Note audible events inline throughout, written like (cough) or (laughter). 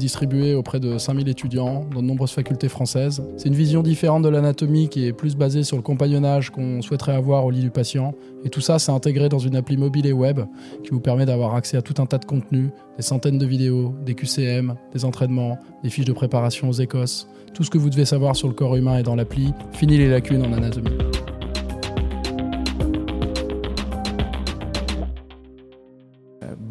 distribué auprès de 5000 étudiants dans de nombreuses facultés françaises. C'est une vision différente de l'anatomie qui est plus basée sur le compagnonnage qu'on souhaiterait avoir au lit du patient. Et tout ça, c'est intégré dans une appli mobile et web qui vous permet d'avoir accès à tout un tas de contenus, des centaines de vidéos, des QCM, des entraînements, des fiches de préparation aux écosses. Tout ce que vous devez savoir sur le corps humain est dans l'appli. Fini les lacunes en anatomie.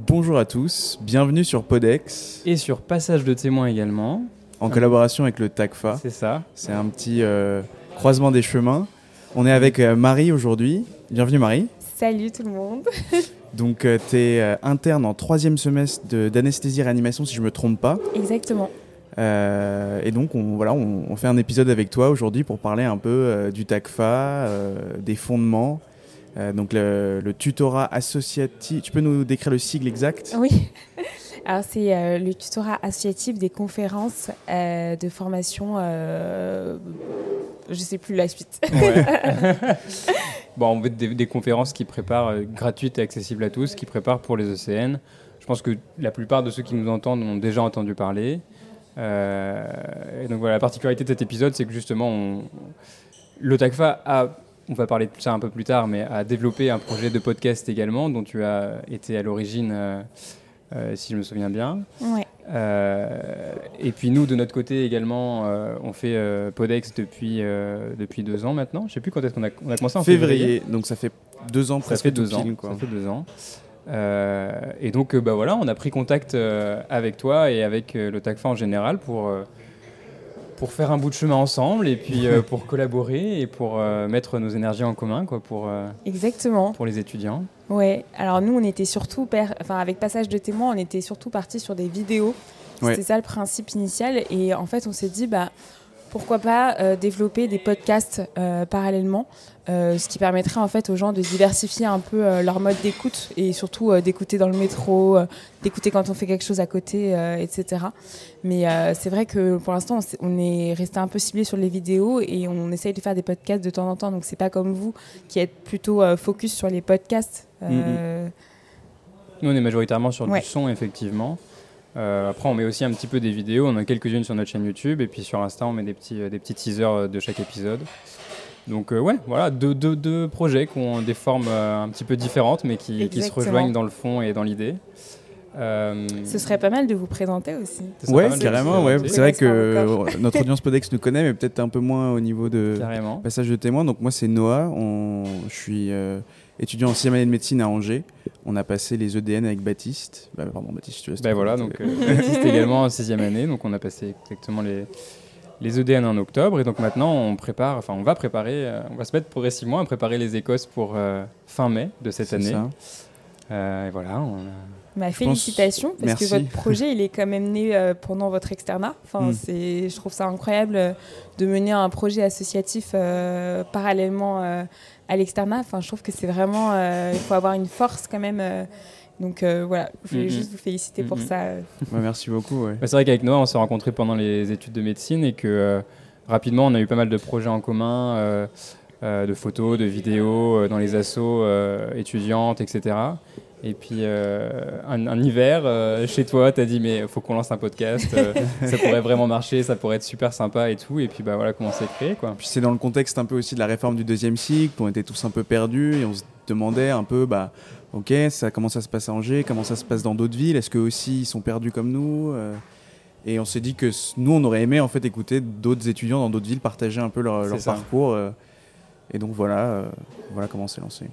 Bonjour à tous, bienvenue sur Podex. Et sur Passage de témoins également. En collaboration avec le TACFA. C'est ça. C'est un petit euh, croisement des chemins. On est avec euh, Marie aujourd'hui. Bienvenue Marie. Salut tout le monde. (laughs) Donc euh, tu es interne en troisième semestre d'anesthésie réanimation si je ne me trompe pas. Exactement. et donc on, voilà, on, fait un épisode avec toi aujourd'hui pour parler un peu du TACFA, des fondements euh, donc le, tutorat associatif, tu peux nous décrire le sigle exact? Oui. (laughs) Alors c'est euh, le tutorat associatif des conférences euh, de formation, je ne sais plus la suite. (laughs) bon, on veut des, des, conférences qui préparent gratuites et accessibles à tous, qui préparent pour les ECN. Je pense que la plupart de ceux qui nous entendent ont déjà entendu parler. et donc voilà, la particularité de cet épisode, c'est que justement, on, l'OTACFA a on va parler de ça un peu plus tard, mais à développer un projet de podcast également, dont tu as été à l'origine, euh, euh, si je me souviens bien. Ouais. Euh, et puis nous, de notre côté également, on fait Podex depuis, depuis deux ans maintenant. Je ne sais plus quand est-ce qu'on a, on a commencé en février. Donc ça fait deux ans, ça fait deux ans. Ça fait deux ans. et donc, bah voilà, on a pris contact avec toi et avec le TACFA en général pour pour faire un bout de chemin ensemble et puis euh, pour collaborer et pour euh, mettre nos énergies en commun quoi pour euh, exactement pour les étudiants. Ouais. Alors nous on était surtout enfin avec passage de témoins on était surtout parti sur des vidéos. C'était ça le principe initial et en fait on s'est dit bah pourquoi pas euh, développer des podcasts euh, parallèlement, euh, ce qui permettrait en fait aux gens de diversifier un peu leur mode d'écoute et surtout d'écouter dans le métro, d'écouter quand on fait quelque chose à côté, etc. Mais c'est vrai que pour l'instant on, est resté un peu ciblé sur les vidéos et on essaye de faire des podcasts de temps en temps. Donc c'est pas comme vous qui êtes plutôt focus sur les podcasts. Mm-hmm. Nous on est majoritairement sur du son effectivement. Euh, après, on met aussi un petit peu des vidéos. On a quelques-unes sur notre chaîne YouTube. Et puis sur Insta, on met des petits, euh, des petits teasers euh, de chaque épisode. Donc, ouais, voilà, deux, deux, deux, projets qui ont des formes un petit peu différentes, mais qui, qui, se rejoignent dans le fond et dans l'idée. Ce serait pas mal de vous présenter aussi. Ouais, carrément. Ouais. C'est vrai que notre (laughs) audience Podex nous connaît, mais peut-être un peu moins au niveau de passage de témoins. Donc moi, c'est Noah. On... Je suis étudiant en sixième année de médecine à Angers. On a passé les EDN avec Baptiste. Bah, pardon, Baptiste, tu ben voilà, donc euh, Baptiste également en sixième année. Donc on a passé exactement les, les EDN en octobre. Et donc maintenant, on prépare, enfin, on va préparer, euh, on va se mettre progressivement à préparer les Écosses pour euh, fin mai de cette année. et voilà. On Ma félicitations, parce que votre projet, il est quand même né pendant votre externat. Enfin, hmm. c'est, je trouve ça incroyable de mener un projet associatif parallèlement à l'externat. Enfin, je trouve que c'est vraiment, euh, il faut avoir une force quand même. Euh, donc euh, voilà, je voulais juste vous féliciter pour ça. (laughs) merci beaucoup. Bah, c'est vrai qu'avec Noah, on s'est rencontrés pendant les études de médecine et que rapidement, on a eu pas mal de projets en commun, de photos, de vidéos dans les assos étudiantes, etc. Et puis euh, un, hiver, euh, chez toi, tu as dit mais il faut qu'on lance un podcast, euh, (laughs) ça pourrait vraiment marcher, ça pourrait être super sympa et tout. Et puis bah voilà comment c'est créé quoi. Puis c'est dans le contexte un peu aussi de la réforme du deuxième cycle, on était tous un peu perdus et on se demandait un peu bah ok ça comment ça se passe à Angers, comment ça se passe dans d'autres villes, est-ce que aussi ils sont perdus comme nous Et on s'est dit que nous on aurait aimé en fait écouter d'autres étudiants dans d'autres villes partager un peu leur, leur parcours. et donc voilà voilà comment c'est lancé.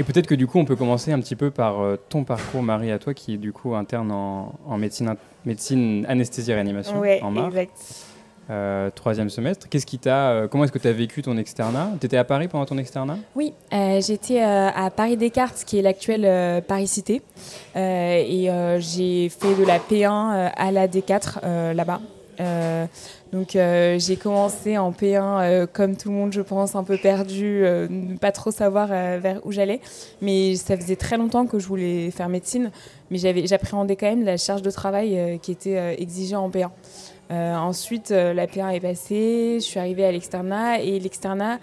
Et peut-être que du coup, on peut commencer un petit peu par euh, ton parcours, Marie, à toi, qui est du coup interne en, médecine, médecine anesthésie réanimation en mars. Euh, troisième semestre. Qu'est-ce qui t'a, euh, comment est-ce que tu as vécu ton externat? Tu étais à Paris pendant ton externat? Oui, j'étais à Paris Descartes, qui est l'actuelle Paris Cité. et j'ai fait de la P1 à la D4 là-bas. Donc euh, j'ai commencé en P1 euh, comme tout le monde, je pense, un peu perdu, euh, ne pas trop savoir vers où j'allais. Mais ça faisait très longtemps que je voulais faire médecine, mais j'appréhendais quand même la charge de travail qui était exigée en P1. Ensuite, la P1 est passée, je suis arrivée à l'externat et l'externat,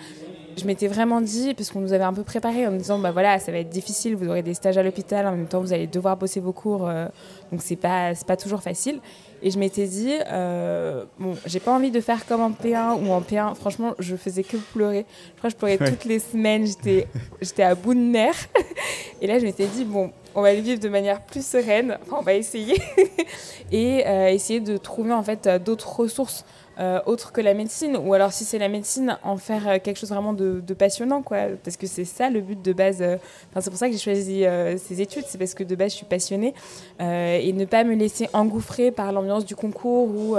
je m'étais vraiment dit, parce qu'on nous avait un peu préparé en nous disant, bah voilà, ça va être difficile, vous aurez des stages à l'hôpital, en même temps vous allez devoir bosser vos cours, euh, donc c'est pas, pas toujours facile. Et je m'étais dit, euh, bon, j'ai pas envie de faire comme en P1 ou en P1. Franchement, je faisais que pleurer. Je crois que je pleurais toutes les semaines. J'étais, j'étais à bout de nerfs. (laughs) Et là, je m'étais dit, bon, on va le vivre de manière plus sereine. Enfin, on va essayer. (laughs) et euh, essayer de trouver en fait d'autres ressources euh, autre que la médecine ou alors si c'est la médecine en faire euh, quelque chose vraiment de, passionnant quoi parce que c'est ça le but de base euh, c'est pour ça que j'ai choisi ces études c'est parce que de base je suis passionnée et ne pas me laisser engouffrer par l'ambiance du concours ou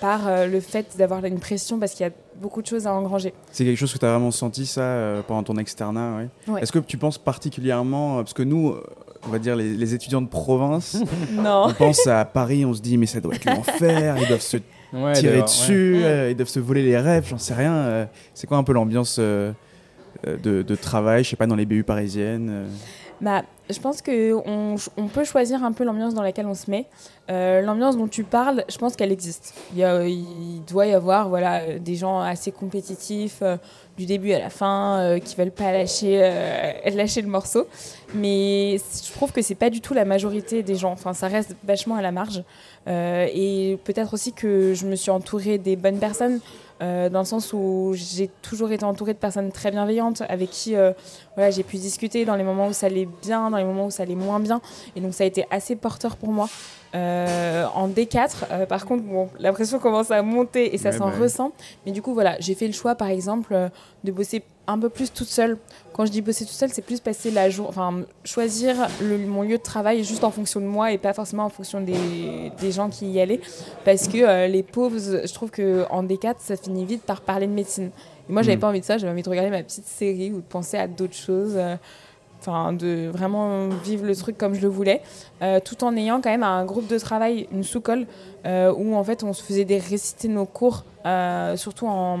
par le fait d'avoir une pression parce qu'il y a beaucoup de choses à engranger. C'est quelque chose que tu as vraiment senti ça pendant ton externat Est-ce que tu penses particulièrement parce que nous on va dire les, les étudiants de province (laughs) non. on pense à Paris on se dit mais ça doit être l'enfer ils doivent se tirer dessus, euh, ils doivent se voler les rêves, j'en sais rien. Euh, c'est quoi un peu l'ambiance euh, de, de, travail, je sais pas, dans les BU parisiennes bah, je pense qu'on on peut choisir un peu l'ambiance dans laquelle on se met. l'ambiance dont tu parles, je pense qu'elle existe. Il, doit y avoir voilà, des gens assez compétitifs du début à la fin qui veulent pas lâcher, (laughs) lâcher le morceau. Mais je trouve que c'est pas du tout la majorité des gens. Enfin, ça reste vachement à la marge. Euh, et peut-être aussi que je me suis entourée des bonnes personnes, euh, dans le sens où j'ai toujours été entourée de personnes très bienveillantes, avec qui euh, voilà, j'ai pu discuter dans les moments où ça allait bien, dans les moments où ça allait moins bien. Et donc ça a été assez porteur pour moi. en D4, par contre, bon, la pression commence à monter et ça s'en bah ressent. Mais du coup, voilà, j'ai fait le choix, par exemple, de bosser un peu plus toute seule. Quand je dis bosser toute seule, c'est plus passer la journée, enfin choisir mon lieu de travail juste en fonction de moi et pas forcément en fonction des, des gens qui y allaient. Parce que euh, les pauvres, je trouve qu'en D4, ça finit vite par parler de médecine. Et moi, j'avais mm. pas envie de ça, j'avais envie de regarder ma petite série ou de penser à d'autres choses. Enfin de vraiment vivre le truc comme je le voulais, euh, tout en ayant quand même un groupe de travail, une sous-colle, euh, où en fait on se faisait des réciter nos cours, euh, surtout en,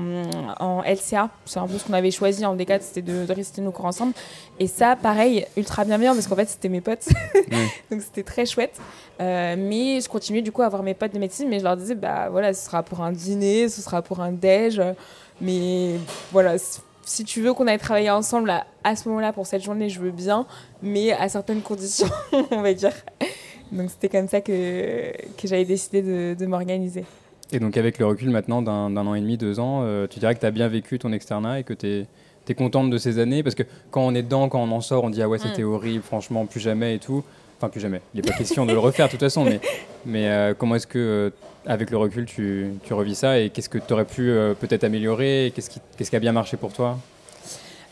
en LCA, c'est un peu ce qu'on avait choisi en D4, c'était de, réciter nos cours ensemble, et ça pareil, ultra bien bien parce qu'en fait c'était mes potes, (laughs) donc c'était très chouette, mais je continuais du coup à avoir mes potes de médecine, mais je leur disais bah voilà ce sera pour un dîner, ce sera pour un déj, mais voilà si tu veux qu'on aille travailler ensemble à, ce moment-là pour cette journée, je veux bien, mais à certaines conditions, (laughs) on va dire. Donc c'était comme ça que, que j'avais décidé de, m'organiser. Et donc avec le recul maintenant d'un an et demi, deux ans, euh, tu dirais que tu as bien vécu ton externat et que tu es, es, contente de ces années? Parce que quand on est dedans, quand on en sort, on dit ah ouais c'était mm. horrible, franchement plus jamais et tout. Enfin plus jamais, il n'est pas question de le refaire de toute façon, mais, euh, comment est-ce que euh, avec le recul, tu, revis ça et qu'est-ce que tu aurais pu euh, peut-être améliorer Qu'est-ce qui, qu'est-ce qui a bien marché pour toi?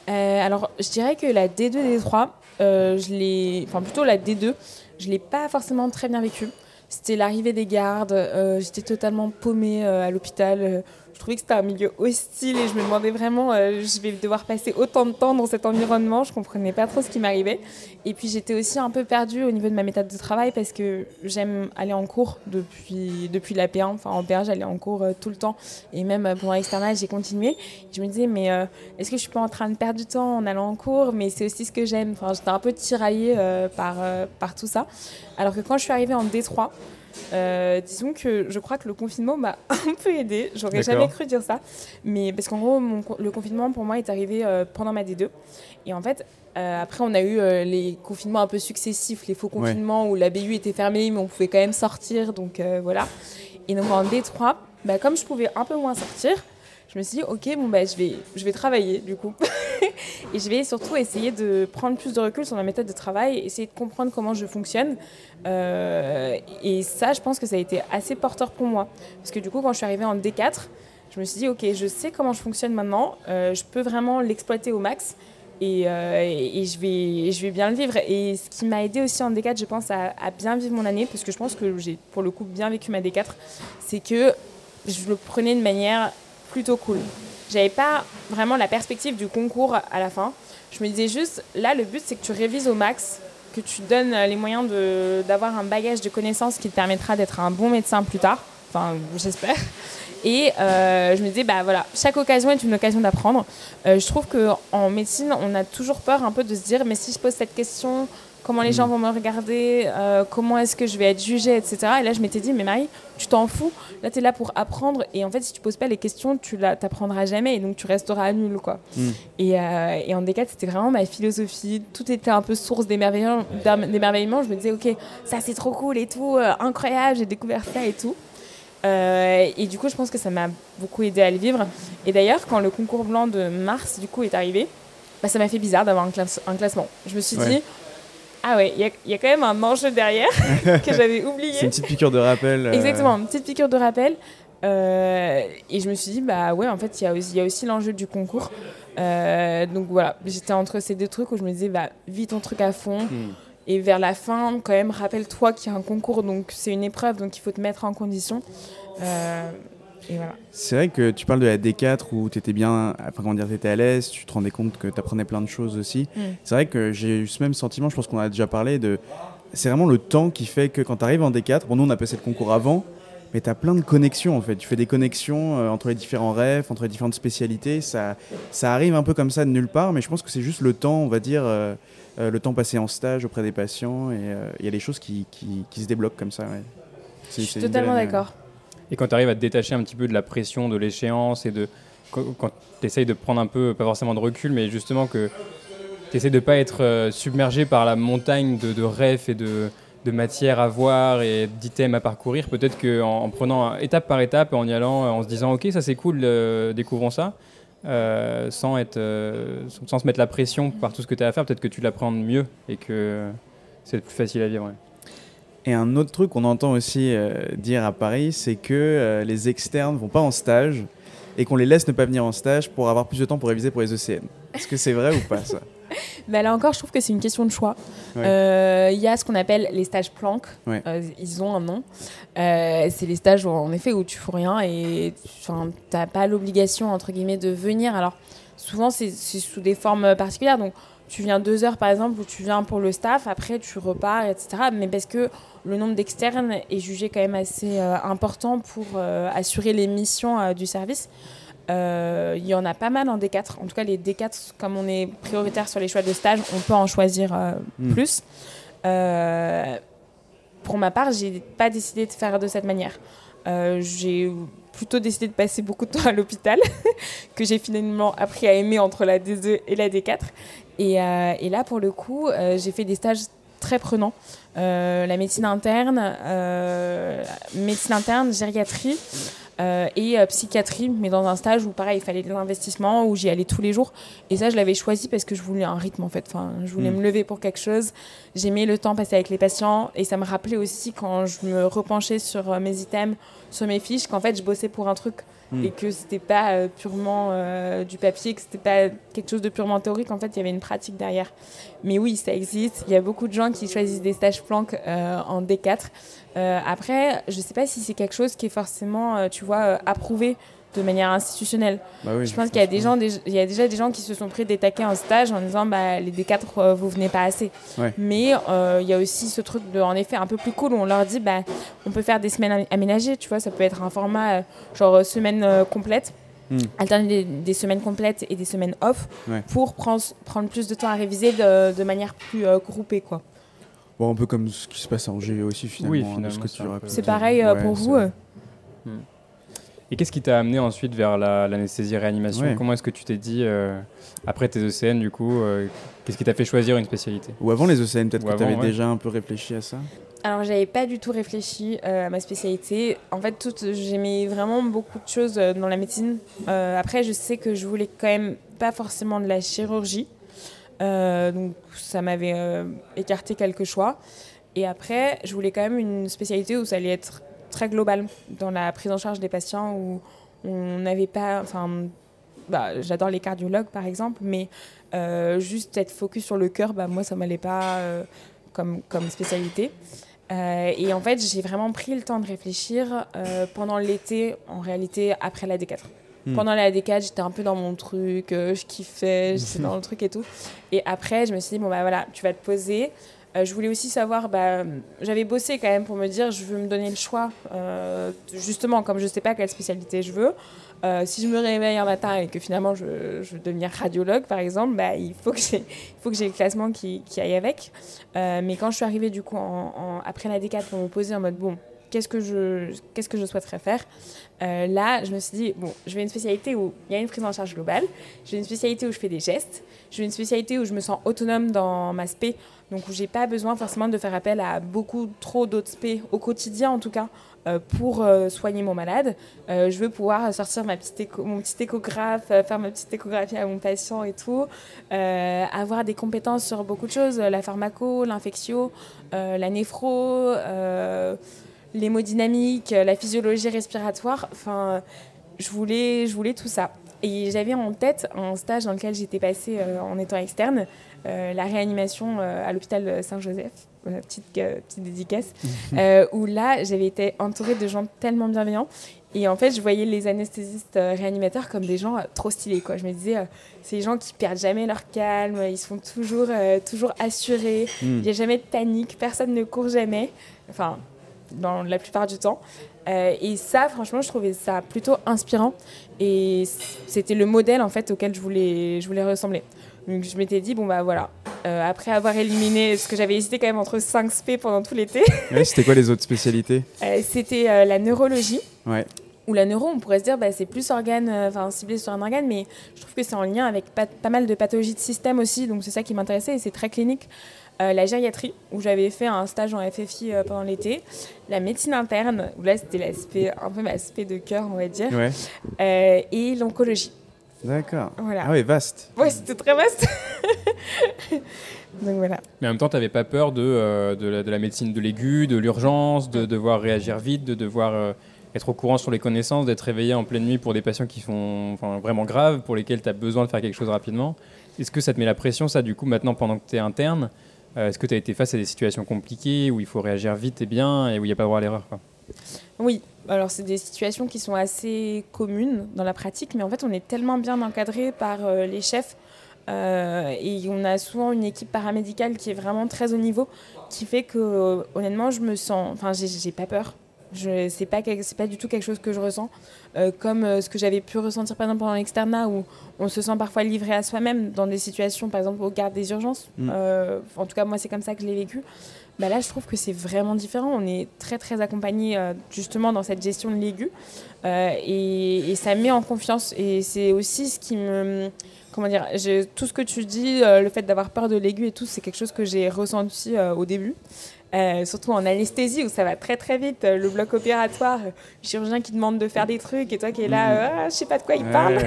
Alors, je dirais que la D2, D3, euh, je l'ai, enfin plutôt la D2, je l'ai pas forcément très bien vécue. C'était l'arrivée des gardes, j'étais totalement paumée à l'hôpital trouvais que c'était un milieu hostile et je me demandais vraiment, euh, je vais devoir passer autant de temps dans cet environnement. Je comprenais pas trop ce qui m'arrivait. Et puis j'étais aussi un peu perdue au niveau de ma méthode de travail parce que j'aime aller en cours depuis, depuis la P1. Enfin, en P1, j'allais en cours euh, tout le temps. Et même euh, pendant l'externat, j'ai continué. Je me disais, mais est-ce que je suis pas en train de perdre du temps en allant en cours? Mais c'est aussi ce que j'aime. Enfin, j'étais un peu tiraillée par, par tout ça. Alors que quand je suis arrivée en D3, euh, disons que je crois que le confinement m'a (laughs) un peu aidé. J'aurais jamais cru dire ça. Mais parce qu'en gros, le confinement pour moi est arrivé euh, pendant ma D2. Et en fait, euh, après, on a eu les confinements un peu successifs, les faux confinements où la BU était fermée, mais on pouvait quand même sortir. Donc voilà. Et donc en D3, bah, comme je pouvais un peu moins sortir, je me suis dit, ok, bon, bah, je, vais, je vais travailler du coup. (laughs) et je vais surtout essayer de prendre plus de recul sur ma méthode de travail, essayer de comprendre comment je fonctionne. Euh, et ça, je pense que ça a été assez porteur pour moi. Parce que du coup, quand je suis arrivée en D4, je me suis dit, ok, je sais comment je fonctionne maintenant, euh, je peux vraiment l'exploiter au max. Et, euh, et, je, vais, je vais bien le vivre. Et ce qui m'a aidé aussi en D4, je pense, à, à, bien vivre mon année, parce que je pense que j'ai pour le coup bien vécu ma D4, c'est que je le prenais de manière plutôt cool. J'avais pas vraiment la perspective du concours à la fin. Je me disais juste, là, le but, c'est que tu révises au max, que tu donnes les moyens d'avoir un bagage de connaissances qui te permettra d'être un bon médecin plus tard. Enfin, j'espère. Et euh, je me disais, bah voilà, chaque occasion est une occasion d'apprendre. Euh, je trouve qu'en médecine, on a toujours peur un peu de se dire, mais si je pose cette question, comment les Mm. gens vont me regarder, euh, comment est-ce que je vais être jugée, etc. Et là, je m'étais dit, mais Marie, tu t'en fous. Là, tu es là pour apprendre. Et en fait, si tu poses pas les questions, tu t'apprendras jamais. Et donc, tu resteras nul, quoi. Mm. Et, euh, et en D4, c'était vraiment ma philosophie. Tout était un peu source d'émerveillement. d'émerveillement. Je me disais, ok, ça c'est trop cool et tout, euh, incroyable, j'ai découvert ça et tout. Euh, et du coup, je pense que ça m'a beaucoup aidé à le vivre. Et d'ailleurs, quand le concours blanc de mars, du coup, est arrivé, bah, ça m'a fait bizarre d'avoir un, classe- un classement. Je me suis Ouais. dit, ah ouais, il y, a- il y a quand même un enjeu derrière (laughs) que j'avais oublié. C'est une petite piqûre de rappel. euh, Exactement, une petite piqûre de rappel. Euh, et je me suis dit, bah ouais, en fait, il y a aussi, il y a aussi l'enjeu du concours. Euh, donc voilà, j'étais entre ces deux trucs où je me disais, bah, vis ton truc à fond. hmm. Et vers la fin, quand même, rappelle-toi qu'il y a un concours, donc c'est une épreuve, donc il faut te mettre en condition. Et voilà. C'est vrai que tu parles de la D4 où tu étais bien, enfin comment dire, t'étais à l'aise, tu te rendais compte que tu apprenais plein de choses aussi. Mm. C'est vrai que j'ai eu ce même sentiment, je pense qu'on a déjà parlé, de c'est vraiment le temps qui fait que quand tu arrives en D4, bon nous on a passé le concours avant, mais tu as plein de connexions en fait, tu fais des connexions euh, entre les différents rêves, entre les différentes spécialités, ça, ça arrive un peu comme ça de nulle part, mais je pense que c'est juste le temps, on va dire, euh, euh, le temps passé en stage auprès des patients, et il y a des choses qui, qui, qui se débloquent comme ça. ouais. Je suis totalement d'accord. Et quand tu arrives à te détacher un petit peu de la pression de l'échéance et de quand, tu essayes de prendre un peu, pas forcément de recul, mais justement que tu essayes de pas être euh, submergé par la montagne de, de rêves et de, de matière à voir et d'items à parcourir, peut-être qu'en en prenant étape par étape en y allant, en se disant ok ça c'est cool, euh, découvrons ça, euh, sans, être, sans se mettre la pression par tout ce que tu as à faire, peut-être que tu l'apprends mieux et que c'est plus facile à vivre. Et un autre truc qu'on entend aussi euh, dire à Paris, c'est que euh, les externes vont pas en stage et qu'on les laisse ne pas venir en stage pour avoir plus de temps pour réviser pour les ECN. Est-ce que c'est vrai ou pas ça? (laughs) Bah, là encore, je trouve que c'est une question de choix. Ouais. Euh, Il y a ce qu'on appelle les stages planques. Ouais. Euh, ils ont un nom. Euh, c'est les stages, où, en effet, où tu fous rien et tu n'as pas l'obligation, entre guillemets, de venir. Alors, souvent, c'est c'est sous des formes particulières. Donc, tu viens deux heures, par exemple, ou tu viens pour le staff. Après, tu repars, etc. Mais parce que le nombre d'externes est jugé quand même assez euh, important pour euh, assurer les missions euh, du service. Il y en a pas mal en D4. En tout cas, les D4, comme on est prioritaire sur les choix de stage, on peut en choisir euh, Mm. plus. Pour ma part, j'ai pas décidé de faire de cette manière. J'ai plutôt décidé de passer beaucoup de temps à l'hôpital, (laughs) que j'ai finalement appris à aimer entre la D2 et la D4. Et, euh, et là, pour le coup, euh, j'ai fait des stages très prenants. Euh, la médecine interne, médecine interne, gériatrie euh, et euh, psychiatrie, mais dans un stage où pareil, il fallait de l'investissement, où j'y allais tous les jours. Et ça, je l'avais choisi parce que je voulais un rythme en fait. Enfin, je voulais Mm. me lever pour quelque chose. J'aimais le temps passé avec les patients et ça me rappelait aussi quand je me repenchais sur euh, mes items, sur mes fiches, qu'en fait, je bossais pour un truc Mm. et que c'était pas purement du papier, que c'était pas quelque chose de purement théorique. En fait, il y avait une pratique derrière. Mais oui, ça existe. Il y a beaucoup de gens qui choisissent des stages planques en D4. Euh, après, je sais pas si c'est quelque chose qui est forcément, euh, tu vois, euh, approuvé de manière institutionnelle. Bah oui, je pense qu'il y a des gens, des- il y a déjà des gens qui se sont pris des taquets en stage en disant, bah, les D4, euh, vous venez pas assez. Ouais. Mais il y a aussi ce truc de, en effet, un peu plus cool où on leur dit, bah, on peut faire des semaines am- aménagées, tu vois, ça peut être un format genre semaine complète. Mm. Alterner des, des semaines complètes et des semaines off Ouais. pour prendre, prendre plus de temps à réviser de, de manière plus groupée. Quoi. Bon, un peu comme ce qui se passe en GE aussi finalement. Oui, finalement, que c'est pareil euh, Ouais, pour vous euh Et qu'est-ce qui t'a amené ensuite vers la- l'anesthésie-réanimation Ouais. Comment est-ce que tu t'es dit, euh, après tes ECN, du coup, euh, qu'est-ce qui t'a fait choisir une spécialité Ou avant les ECN, peut-être que tu avais ouais. déjà un peu réfléchi à ça Alors, j'avais pas du tout réfléchi euh, à ma spécialité. En fait, toute- j'aimais vraiment beaucoup de choses euh, dans la médecine. Euh, après, je sais que je voulais quand même pas forcément de la chirurgie. Euh, donc, ça m'avait euh, écarté quelques choix. Et après, je voulais quand même une spécialité où ça allait être très global dans la prise en charge des patients, où on n'avait pas. Enfin, bah, j'adore les cardiologues par exemple, mais euh, juste être focus sur le cœur, bah, moi, ça m'allait pas comme, spécialité. Et en fait, j'ai vraiment pris le temps de réfléchir pendant l'été, en réalité, après la D4. Hmm. Pendant la D4, j'étais un peu dans mon truc, euh, je kiffais, (laughs) j'étais dans le truc et tout. Et après, je me suis dit, bon, bah voilà, tu vas te poser. je voulais aussi savoir, bah, j'avais bossé quand même pour me dire, je veux me donner le choix, justement, comme je ne sais pas quelle spécialité je veux. si je me réveille un matin et que finalement je, veux devenir radiologue, par exemple, bah, il faut que j'ai le classement qui, qui aille avec. mais quand je suis arrivée du coup en, après la D4 pour me poser en mode bon, qu'est-ce que je, qu'est-ce souhaiterais faire. Euh, là, je me suis dit, bon, je vais une spécialité où il y a une prise en charge globale, je vais une spécialité où je fais des gestes, je vais une spécialité où je me sens autonome dans ma spé, donc où j'ai pas besoin forcément de faire appel à beaucoup trop d'autres spé au quotidien en tout cas. Euh, pour euh, soigner mon malade, je veux pouvoir sortir ma petite mon petit échographe, faire ma petite échographie à mon patient et tout, avoir des compétences sur beaucoup de choses, la pharmaco, l'infectio, la néphro, l'hémodynamique, la physiologie respiratoire. Enfin, je voulais, je voulais tout ça. Et j'avais en tête un stage dans lequel j'étais passée euh, en étant externe, euh, la réanimation euh, à l'hôpital Saint-Joseph, petite, petite dédicace, où là, j'avais été entourée de gens tellement bienveillants. Et en fait, je voyais les anesthésistes réanimateurs comme des gens trop stylés. Quoi. Je me disais, c'est des gens qui perdent jamais leur calme, ils sont toujours, toujours assurés, hmm. il n'y a jamais de panique, personne ne court jamais. Enfin, dans la plupart du temps. Euh, et ça, franchement, je trouvais ça plutôt inspirant. Et c'était le modèle en fait auquel je voulais, je voulais ressembler. Donc je m'étais dit, bon bah voilà, euh, après avoir éliminé, ce que j'avais hésité quand même entre 5 SP pendant tout l'été. (laughs) c'était quoi les autres spécialités? Euh, C'était la neurologie. Ouais. Ou la neuro, on pourrait se dire, bah, c'est plus organe, enfin ciblé sur un organe, mais je trouve que c'est en lien avec pas, pas mal de pathologies de système aussi, donc c'est ça qui m'intéressait et c'est très clinique. Euh, la gériatrie, où j'avais fait un stage en FFI euh, pendant l'été, la médecine interne, où là c'était l'aspect, un peu l'aspect de cœur, on va dire, euh, et l'oncologie. D'accord. Voilà. Ah oui, vaste. Oui, c'était très vaste. (laughs) Donc voilà. Mais en même temps, tu n'avais pas peur de, de, la, médecine de l'aigu, de l'urgence, de devoir réagir vite, de devoir être au courant sur les connaissances, d'être réveillé en pleine nuit pour des patients qui sont vraiment graves, pour lesquels tu as besoin de faire quelque chose rapidement. Est-ce que ça te met la pression, ça, du coup, maintenant, pendant que tu es interne euh, est-ce que tu as été face à des situations compliquées où il faut réagir vite et bien et où il n'y a pas droit à l'erreur Oui, alors c'est des situations qui sont assez communes dans la pratique, mais en fait on est tellement bien encadré par euh, les chefs euh, et on a souvent une équipe paramédicale qui est vraiment très haut niveau, qui fait que honnêtement je me sens, enfin j'ai pas peur. Je c'est pas c'est pas du tout quelque chose que je ressens. Euh, comme euh, ce que j'avais pu ressentir par exemple pendant l'externat où on se sent parfois livré à soi-même dans des situations par exemple au garde des urgences. Mm. Euh, en tout cas moi c'est comme ça que je l'ai vécu. Bah là je trouve que c'est vraiment différent. On est très très accompagné justement dans cette gestion de l'aigu et, et, ça met en confiance et c'est aussi ce qui me comment dire, tout ce que tu dis, le fait d'avoir peur de l'aigu et tout, c'est quelque chose que j'ai ressenti au début. Euh, surtout en anesthésie où ça va très très vite, le bloc opératoire, le chirurgien qui demande de faire des trucs et toi qui es là, mm. ah, je sais pas de quoi il parle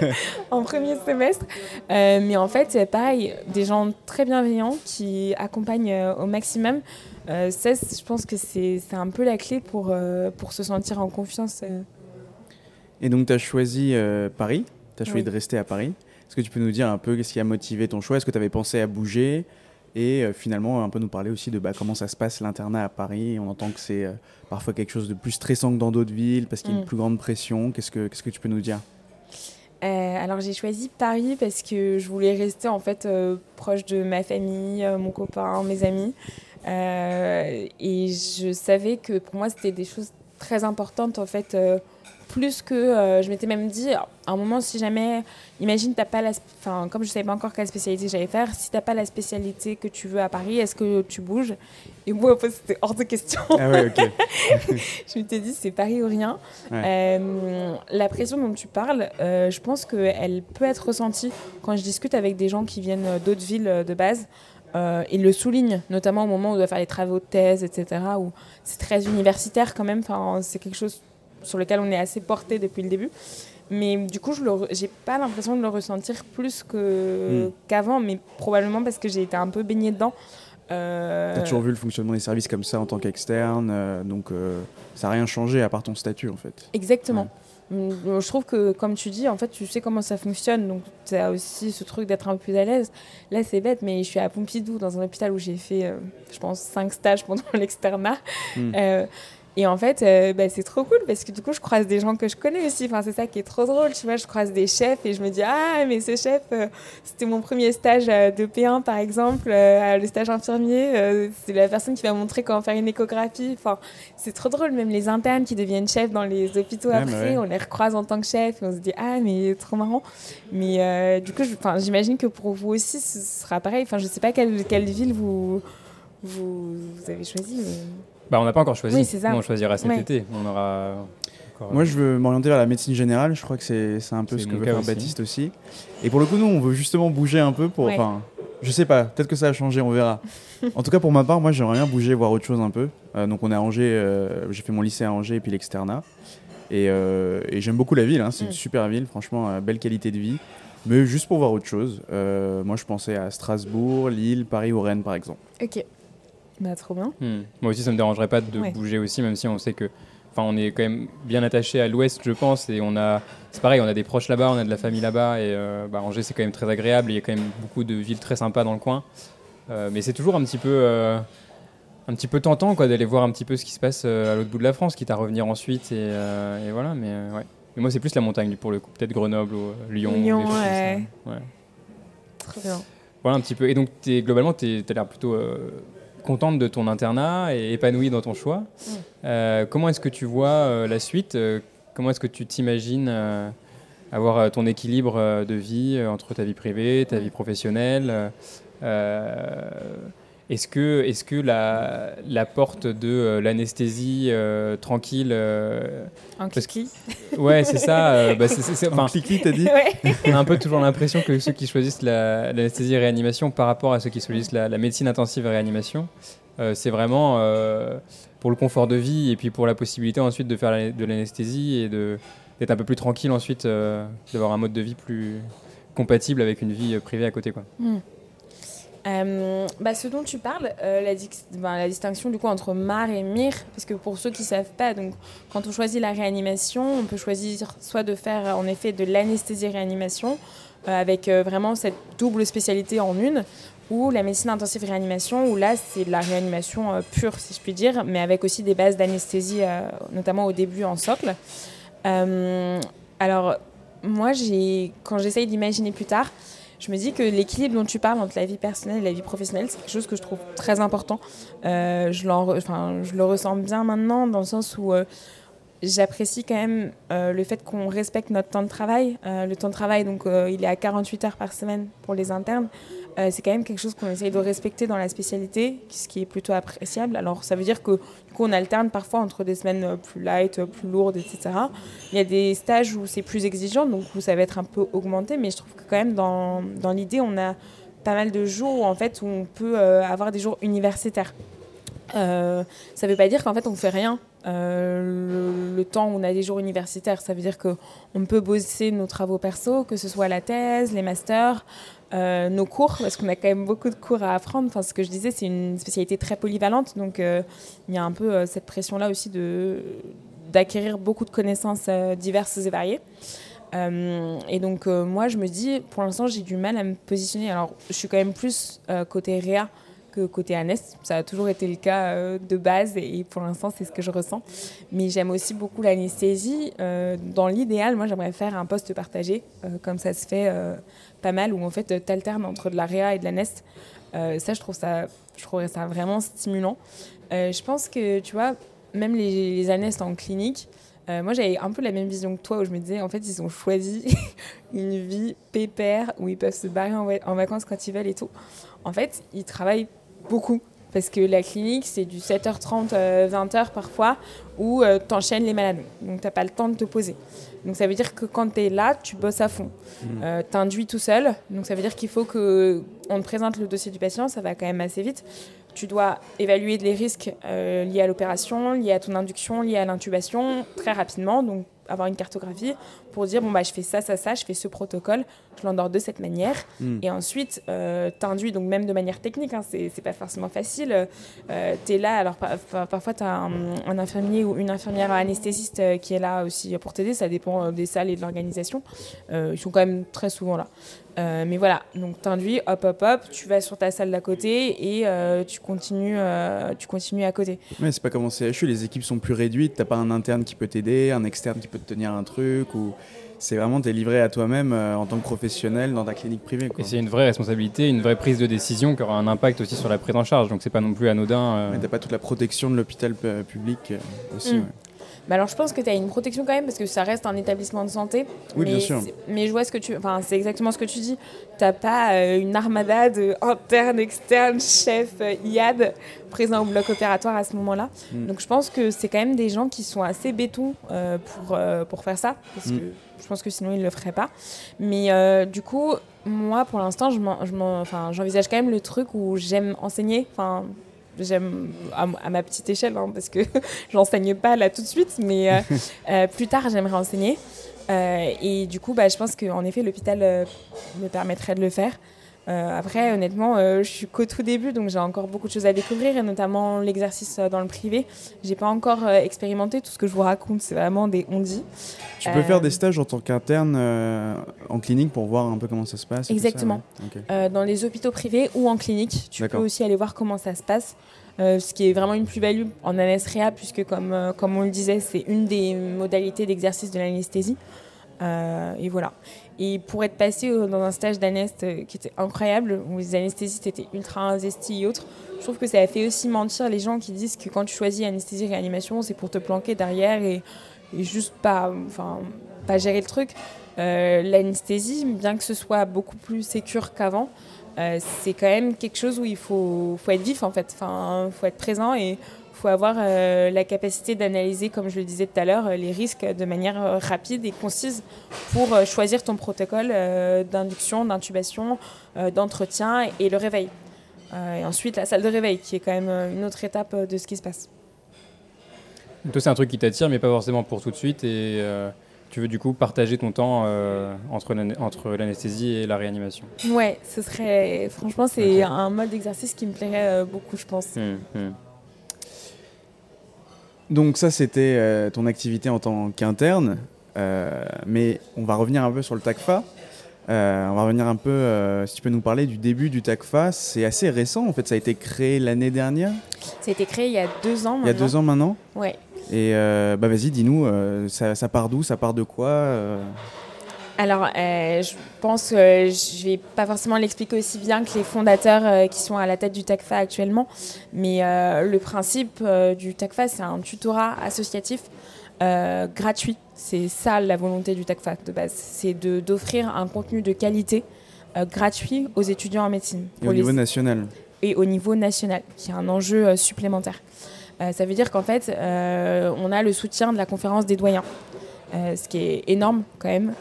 (laughs) en premier semestre. Euh, mais en fait, c'est pareil, des gens très bienveillants qui accompagnent euh, au maximum. ça, je pense que c'est un peu la clé pour, pour se sentir en confiance. Et donc, tu as choisi Paris, tu as choisi de rester à Paris? Est-ce que tu peux nous dire un peu qu'est-ce qui a motivé ton choix? Est-ce que tu avais pensé à bouger? Et euh, finalement un peu nous parler aussi de bah, comment ça se passe l'internat à Paris. On entend que c'est euh, parfois quelque chose de plus stressant que dans d'autres villes parce qu'il y a une mm. plus grande pression. Qu'est-ce que, qu'est-ce que tu peux nous dire? Euh, alors j'ai choisi Paris parce que je voulais rester en fait proche de ma famille, mon copain, mes amis. et je savais que pour moi c'était des choses très importantes en fait plus que euh, je m'étais même dit à un moment si jamais imagine t'as pas la enfin comme je savais pas encore quelle spécialité j'allais faire si t'as pas la spécialité que tu veux à Paris est-ce que tu bouges? Et moi c'était hors de question ah ouais, ok. (laughs) je m'étais dit c'est Paris ou rien euh, la pression dont tu parles euh, je pense qu'elle peut être ressentie quand je discute avec des gens qui viennent d'autres villes de base ils le soulignent, notamment au moment où on doit faire les travaux de thèse, etc., où c'est très universitaire quand même. Enfin, c'est quelque chose sur lequel on est assez porté depuis le début. Mais du coup, je n'ai pas l'impression de le ressentir plus hmm. qu'avant, mais probablement parce que j'ai été un peu baignée dedans. Euh... Tu as toujours vu le fonctionnement des services comme ça en tant qu'externe, euh, donc euh, ça n'a rien changé à part ton statut en fait. Exactement. Hum, je trouve que, comme tu dis, en fait, tu sais comment ça fonctionne, donc tu as aussi ce truc d'être un peu plus à l'aise. Là, c'est bête, mais je suis à Pompidou, dans un hôpital où j'ai fait, euh, je pense, cinq stages pendant (laughs) l'externat. Hmm Et en fait, euh, bah, c'est trop cool parce que du coup, je croise des gens que je connais aussi. Enfin, c'est ça qui est trop drôle. Tu vois, je croise des chefs et je me dis Ah, mais ce chef, euh, c'était mon premier stage euh, de P1 par exemple, le stage infirmier. c'est la personne qui m'a montré comment faire une échographie. Enfin, c'est trop drôle. Même les internes qui deviennent chefs dans les hôpitaux après, on les recroise en tant que chef et on se dit Ah, mais trop marrant. Mais du coup, j'imagine que pour vous aussi, ce sera pareil. Enfin, je sais pas quelle, quelle ville vous, vous, vous avez choisi. Bah, on n'a pas encore choisi. Oui, on choisira cet été. On aura. Moi, je veux m'orienter vers la médecine générale. Je crois que c'est un peu ce que veut faire Baptiste aussi. Et pour le coup, nous, on veut justement bouger un peu pour. Enfin, je sais pas. Peut-être que ça a changé. On verra. en tout cas, pour ma part, moi, j'aimerais bien bouger, voir autre chose un peu. Euh, donc, on est à Angers. Euh, j'ai fait mon lycée à Angers et puis l'externat. Et, euh, et j'aime beaucoup la ville. Hein. C'est une mm. super ville. Franchement, belle qualité de vie. Mais juste pour voir autre chose. moi, je pensais à Strasbourg, Lille, Paris ou Rennes, par exemple. Ok. Bah, trop bien. Hmm. Moi aussi, ça me dérangerait pas de bouger aussi, même si on sait que. Enfin, on est quand même bien attaché à l'ouest, je pense, et on a. C'est pareil, on a des proches là-bas, on a de la famille là-bas, et euh, bah, Angers, c'est quand même très agréable. Il y a quand même beaucoup de villes très sympas dans le coin. Euh, mais c'est toujours un petit peu. Euh, un petit peu tentant quoi d'aller voir un petit peu ce qui se passe à l'autre bout de la France, quitte à revenir ensuite et, voilà mais ouais. Mais moi c'est plus la montagne pour le coup, peut-être Grenoble ou Lyon. Lyon, ouais. Très bien. Voilà un petit peu. Et donc es, globalement, tu as l'air plutôt contente de ton internat et épanouie dans ton choix. Mm. Euh, comment est-ce que tu vois euh, la suite euh, Comment est-ce que tu t'imagines avoir ton équilibre de vie entre ta vie privée, ta vie professionnelle est-ce que, est que la, la, porte de l'anesthésie tranquille. un clic Ouais, c'est ça. bah c'est, un clic t'as dit On a un peu toujours l'impression que ceux qui choisissent l'anesthésie et réanimation par rapport à ceux qui choisissent la, médecine intensive et réanimation, c'est vraiment pour le confort de vie et puis pour la possibilité ensuite de faire de l'anesthésie et d'être un peu plus tranquille ensuite, d'avoir un mode de vie plus compatible avec une vie privée à côté. Quoi. Hmm. Euh, bah, ce dont tu parles, euh, la, ben, la, distinction du coup entre MAR et MIR, parce que pour ceux qui ne savent pas, donc, quand on choisit la réanimation, on peut choisir soit de faire en effet de l'anesthésie-réanimation, euh, avec vraiment cette double spécialité en une, ou la médecine intensive réanimation, où là c'est de la réanimation pure, si je puis dire, mais avec aussi des bases d'anesthésie, notamment au début en socle. alors, moi, quand j'essaye d'imaginer plus tard, je me dis que l'équilibre dont tu parles entre la vie personnelle et la vie professionnelle, c'est quelque chose que je trouve très important. Euh, je, le ressens bien maintenant, dans le sens où euh, j'apprécie quand même euh, le fait qu'on respecte notre temps de travail. le temps de travail, donc, il est à 48 heures par semaine pour les internes. Euh, c'est quand même quelque chose qu'on essaye de respecter dans la spécialité, ce qui est plutôt appréciable. Alors ça veut dire que du coup on alterne parfois entre des semaines euh, plus light, euh, plus lourdes, etc. Il y a des stages où c'est plus exigeant, donc où ça va être un peu augmenté, mais je trouve que quand même dans, dans l'idée on a pas mal de jours où en fait on peut avoir des jours universitaires. Ça ne veut pas dire qu'en fait on ne fait rien le, le, temps où on a des jours universitaires. Ça veut dire qu'on peut bosser nos travaux perso, que ce soit la thèse, les masters, euh, nos cours, parce qu'on a quand même beaucoup de cours à apprendre. Enfin, ce que je disais, c'est une spécialité très polyvalente, donc euh, il y a un peu euh, cette pression-là aussi de d'acquérir beaucoup de connaissances diverses et variées. et donc moi, je me dis, pour l'instant, j'ai du mal à me positionner. Alors, je suis quand même plus côté réa côté Anest. Ça a toujours été le cas de base et pour l'instant, c'est ce que je ressens. Mais j'aime aussi beaucoup l'anesthésie. dans l'idéal, moi, j'aimerais faire un poste partagé, comme ça se fait pas mal où en fait tu alternes entre de la réa et de la nest. Euh, ça, je trouve ça, je trouverais ça vraiment stimulant. Euh, je pense que, tu vois, même les, les en clinique, euh, moi j'avais un peu la même vision que toi où je me disais, en fait, ils ont choisi (laughs) une vie pépère où ils peuvent se barrer en vacances quand ils veulent et tout. En fait, ils travaillent beaucoup parce que la clinique, c'est du 7h30, 20h parfois, où tu enchaînes les malades. Donc, tu n'as pas le temps de te poser. Donc ça veut dire que quand tu es là, tu bosses à fond. Mmh. Euh, tu induis tout seul. Donc ça veut dire qu'il faut qu'on te présente le dossier du patient, ça va quand même assez vite. Tu dois évaluer les risques euh, liés à l'opération, liés à ton induction, liés à l'intubation très rapidement. Donc avoir une cartographie pour dire bon bah je fais ça, ça, ça, je fais ce protocole, je l'endors de cette manière. Hmm. Et ensuite, euh, t'induis, donc même de manière technique, hein, c'est pas forcément facile. Euh, tu es là, alors parfois tu as un, infirmier ou une infirmière anesthésiste euh, qui est là aussi pour t'aider, ça dépend des salles et de l'organisation. ils sont quand même très souvent là. Euh, mais voilà, donc t'induis, hop, hop, hop, tu vas sur ta salle d'à côté et euh, tu, continues, euh, tu continues à côté. Mais c'est pas comme en CHU, les équipes sont plus réduites, t'as pas un interne qui peut t'aider, un externe qui peut te tenir un truc, ou c'est vraiment t'es livré à toi-même en tant que professionnel dans ta clinique privée. Et c'est une vraie responsabilité, une vraie prise de décision qui aura un impact aussi sur la prise en charge, donc c'est pas non plus anodin. Mais t'as pas toute la protection de l'hôpital public aussi. Mm. Alors je pense que tu as une protection quand même parce que ça reste un établissement de santé. Oui, mais bien sûr. Mais je vois ce que tu. Enfin, c'est exactement ce que tu dis. Tu n'as pas euh, une armada de internes, externes, chefs, euh, IAD présents au bloc opératoire à ce moment-là. Hmm. Donc je pense que c'est quand même des gens qui sont assez bétons euh, pour, pour faire ça. Parce hmm. que je pense que sinon ils ne le feraient pas. Mais du coup, moi pour l'instant, j'envisage je quand même le truc où j'aime enseigner. Enfin, j'aime à, ma petite échelle, hein, parce que (laughs) j'enseigne pas là tout de suite, mais euh, (laughs) euh, plus tard, j'aimerais enseigner. Euh, et du coup, bah, je pense qu'en effet, l'hôpital me permettrait de le faire. Après, honnêtement, je suis qu'au tout début, donc j'ai encore beaucoup de choses à découvrir, et notamment l'exercice dans le privé. J'ai pas encore expérimenté tout ce que je vous raconte, c'est vraiment des on-dit. Tu peux faire des stages en tant qu'interne en clinique pour voir un peu comment ça se passe Exactement. dans les hôpitaux privés ou en clinique, tu peux aussi aller voir comment ça se passe. Euh, ce qui est vraiment une plus-value en anesthésia, puisque comme, euh, comme on le disait, c'est une des modalités d'exercice de l'anesthésie. Euh, et voilà. Et pour être passé dans un stage d'anest qui était incroyable, où les anesthésistes étaient ultra investis et autres, je trouve que ça a fait aussi mentir les gens qui disent que quand tu choisis anesthésie réanimation, c'est pour te planquer derrière et, juste pas, enfin, pas gérer le truc. L'anesthésie, bien que ce soit beaucoup plus sécure qu'avant, euh, c'est quand même quelque chose où il faut, faut être vif en fait, enfin, faut être présent et il faut avoir euh, la capacité d'analyser, comme je le disais tout à l'heure, les risques de manière rapide et concise pour euh, choisir ton protocole d'induction, d'intubation, d'entretien et le réveil. et ensuite la salle de réveil qui est quand même une autre étape de ce qui se passe. Toi c'est un truc qui t'attire mais pas forcément pour tout de suite et tu veux du coup partager ton temps euh, entre l'anesthésie et la réanimation Ouais, ce serait. Franchement, c'est un mode d'exercice qui me plairait euh, beaucoup, je pense. Hum, hum. Donc, ça, c'était euh, ton activité en tant qu'interne. mais on va revenir un peu sur le TACFA. on va revenir un peu, si tu peux nous parler du début du TACFA. C'est assez récent, en fait, ça a été créé l'année dernière Ça a été créé il y a deux ans maintenant. Il y a deux ans maintenant Ouais. Et euh, bah vas-y, dis-nous, euh, ça, part d'où? Ça part de quoi euh Alors, je pense que je vais pas forcément l'expliquer aussi bien que les fondateurs qui sont à la tête du TACFA actuellement, mais le principe du TACFA, c'est un tutorat associatif gratuit. C'est ça la volonté du TACFA de base, c'est d'offrir un contenu de qualité gratuit aux étudiants en médecine. Et au niveau national Et au niveau national, qui est un enjeu supplémentaire. Euh, ça veut dire qu'en fait, euh, on a le soutien de la conférence des doyens. Euh, ce qui est énorme quand même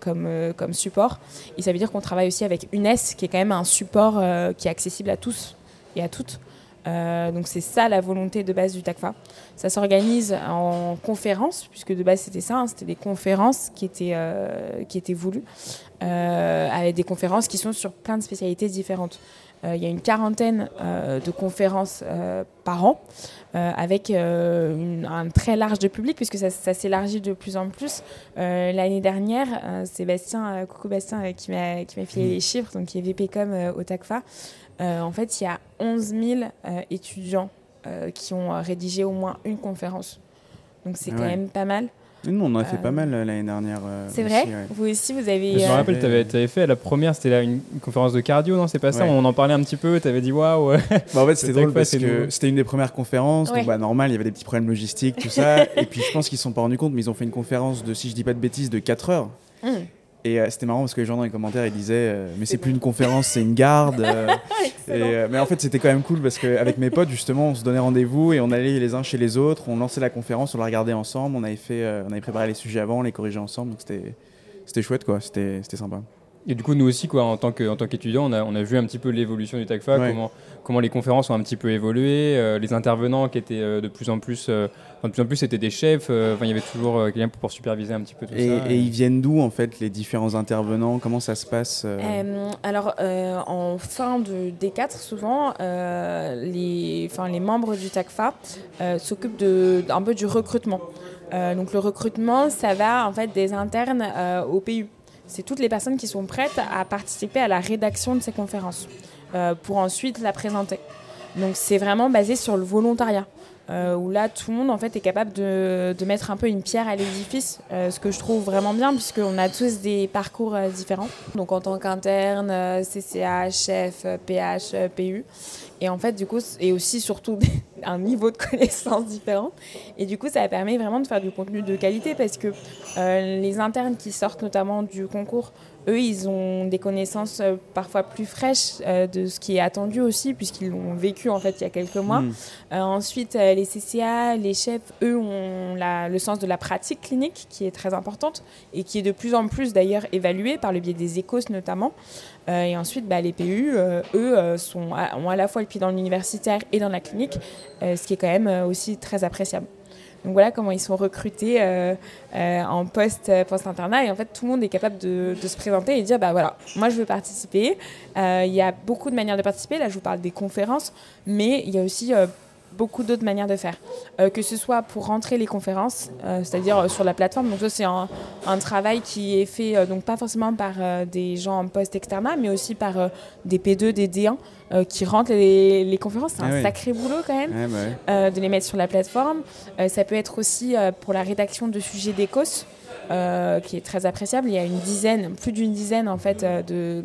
comme, comme support. Et ça veut dire qu'on travaille aussi avec UNES, qui est quand même un support qui est accessible à tous et à toutes. donc c'est ça la volonté de base du TACFA. Ça s'organise en conférences, puisque de base c'était ça, hein, c'était des conférences qui étaient, qui étaient voulues, avec des conférences qui sont sur plein de spécialités différentes. Euh, il y a une quarantaine euh, de conférences euh, par an avec un très large de public puisque ça, s'élargit de plus en plus. L'année dernière, Sébastien, coucou Bastien, qui m'a filé les chiffres, donc qui est VPcom au TACFA. en fait, il y a 11 000 étudiants qui ont rédigé au moins une conférence. Donc c'est quand même pas mal. Nous, on en a fait pas euh, mal euh, l'année dernière. Euh, c'est vrai Vous aussi, vous avez. Je me rappelle, tu avais, fait la première, c'était une, conférence de cardio, non C'est pas ça On en parlait un petit peu, tu avais dit waouh bah, En fait, (laughs) c'était drôle parce que c'était une des premières conférences, donc bah, normal, il y avait des petits problèmes logistiques, tout ça. (laughs) et puis je pense qu'ils ne se sont pas rendus compte, mais ils ont fait une conférence de, si je dis pas de bêtises, de 4 heures. Mmh. Et euh, c'était marrant parce que les gens dans les commentaires ils disaient euh, mais c'est plus une conférence c'est une garde (laughs) euh, mais en fait c'était quand même cool parce qu'avec mes potes justement on se donnait rendez-vous et on allait les uns chez les autres on lançait la conférence on la regardait ensemble on avait fait on avait préparé les sujets avant on les corrigeait ensemble. Donc c'était c'était chouette quoi. C'était c'était sympa Et du coup, nous aussi, quoi, en tant qu'étudiants, on, a, on a vu un petit peu l'évolution du TACFA, comment, comment les conférences ont un petit peu évolué, euh, les intervenants qui étaient euh, de plus en plus, euh, de plus en plus, c'était des chefs. il y avait toujours quelqu'un pour superviser un petit peu tout ça. Et, ils viennent d'où en fait les différents intervenants? Comment ça se passe Alors, en fin de D4, souvent, les, membres du TACFA s'occupent de, un peu du recrutement. donc, le recrutement, ça va en fait des internes au PU c'est toutes les personnes qui sont prêtes à participer à la rédaction de ces conférences euh, pour ensuite la présenter. Donc c'est vraiment basé sur le volontariat. Euh, où là tout le monde en fait est capable de, mettre un peu une pierre à l'édifice, euh, ce que je trouve vraiment bien puisqu'on a tous des parcours différents. Donc en tant qu'interne, CCH, chef, PH, PU. Et en fait, du coup, et aussi surtout un niveau de (laughs) connaissance différent. Et du coup, ça permet vraiment de faire du contenu de qualité parce que euh, les internes qui sortent notamment du concours, eux, ils ont des connaissances euh, parfois plus fraîches euh, de ce qui est attendu aussi, puisqu'ils l'ont vécu en fait il y a quelques mois. Hmm. ensuite, les CCA, les chefs, eux, ont la, le sens de la pratique clinique qui est très importante et qui est de plus en plus d'ailleurs évaluée par le biais des écos notamment. Euh, et ensuite, bah, les PU, euh, eux, euh, sont, ont à la fois le pied dans l'universitaire et dans la clinique, ce qui est quand même aussi très appréciable. Donc voilà comment ils sont recrutés en post, post-internat. Et en fait, tout le monde est capable de, de, se présenter et dire, bah voilà, moi je veux participer. Il y a beaucoup de manières de participer. Là, je vous parle des conférences, mais il y a aussi beaucoup d'autres manières de faire. Euh, que ce soit pour rentrer les conférences, euh, c'est-à-dire euh, sur la plateforme. Donc ça, c'est un, travail qui est fait, donc pas forcément par des gens en post-externat, mais aussi par des P2, des D1 qui rentrent les, conférences. C'est un ah sacré boulot quand même bah de les mettre sur la plateforme. ça peut être aussi pour la rédaction de sujets d'écos. Euh, qui est très appréciable. Il y a une dizaine, plus d'une dizaine en fait, euh,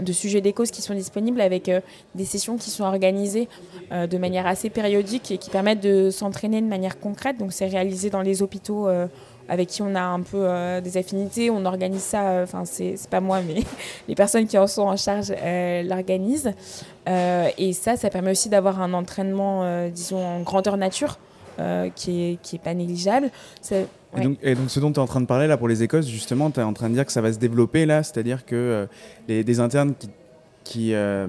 de, sujets d'échos qui sont disponibles avec euh, des sessions qui sont organisées de manière assez périodique et qui permettent de s'entraîner de manière concrète. Donc c'est réalisé dans les hôpitaux avec qui on a un peu des affinités. On organise ça, enfin c'est pas moi, mais (laughs) les personnes qui en sont en charge l'organisent. et ça, ça permet aussi d'avoir un entraînement, disons, en grandeur nature. qui, est, qui est pas négligeable. Et, donc, ce dont tu es en train de parler là pour les Écosses, justement, tu es en train de dire que ça va se développer là, c'est-à-dire que euh, les, des internes qui, qui, euh,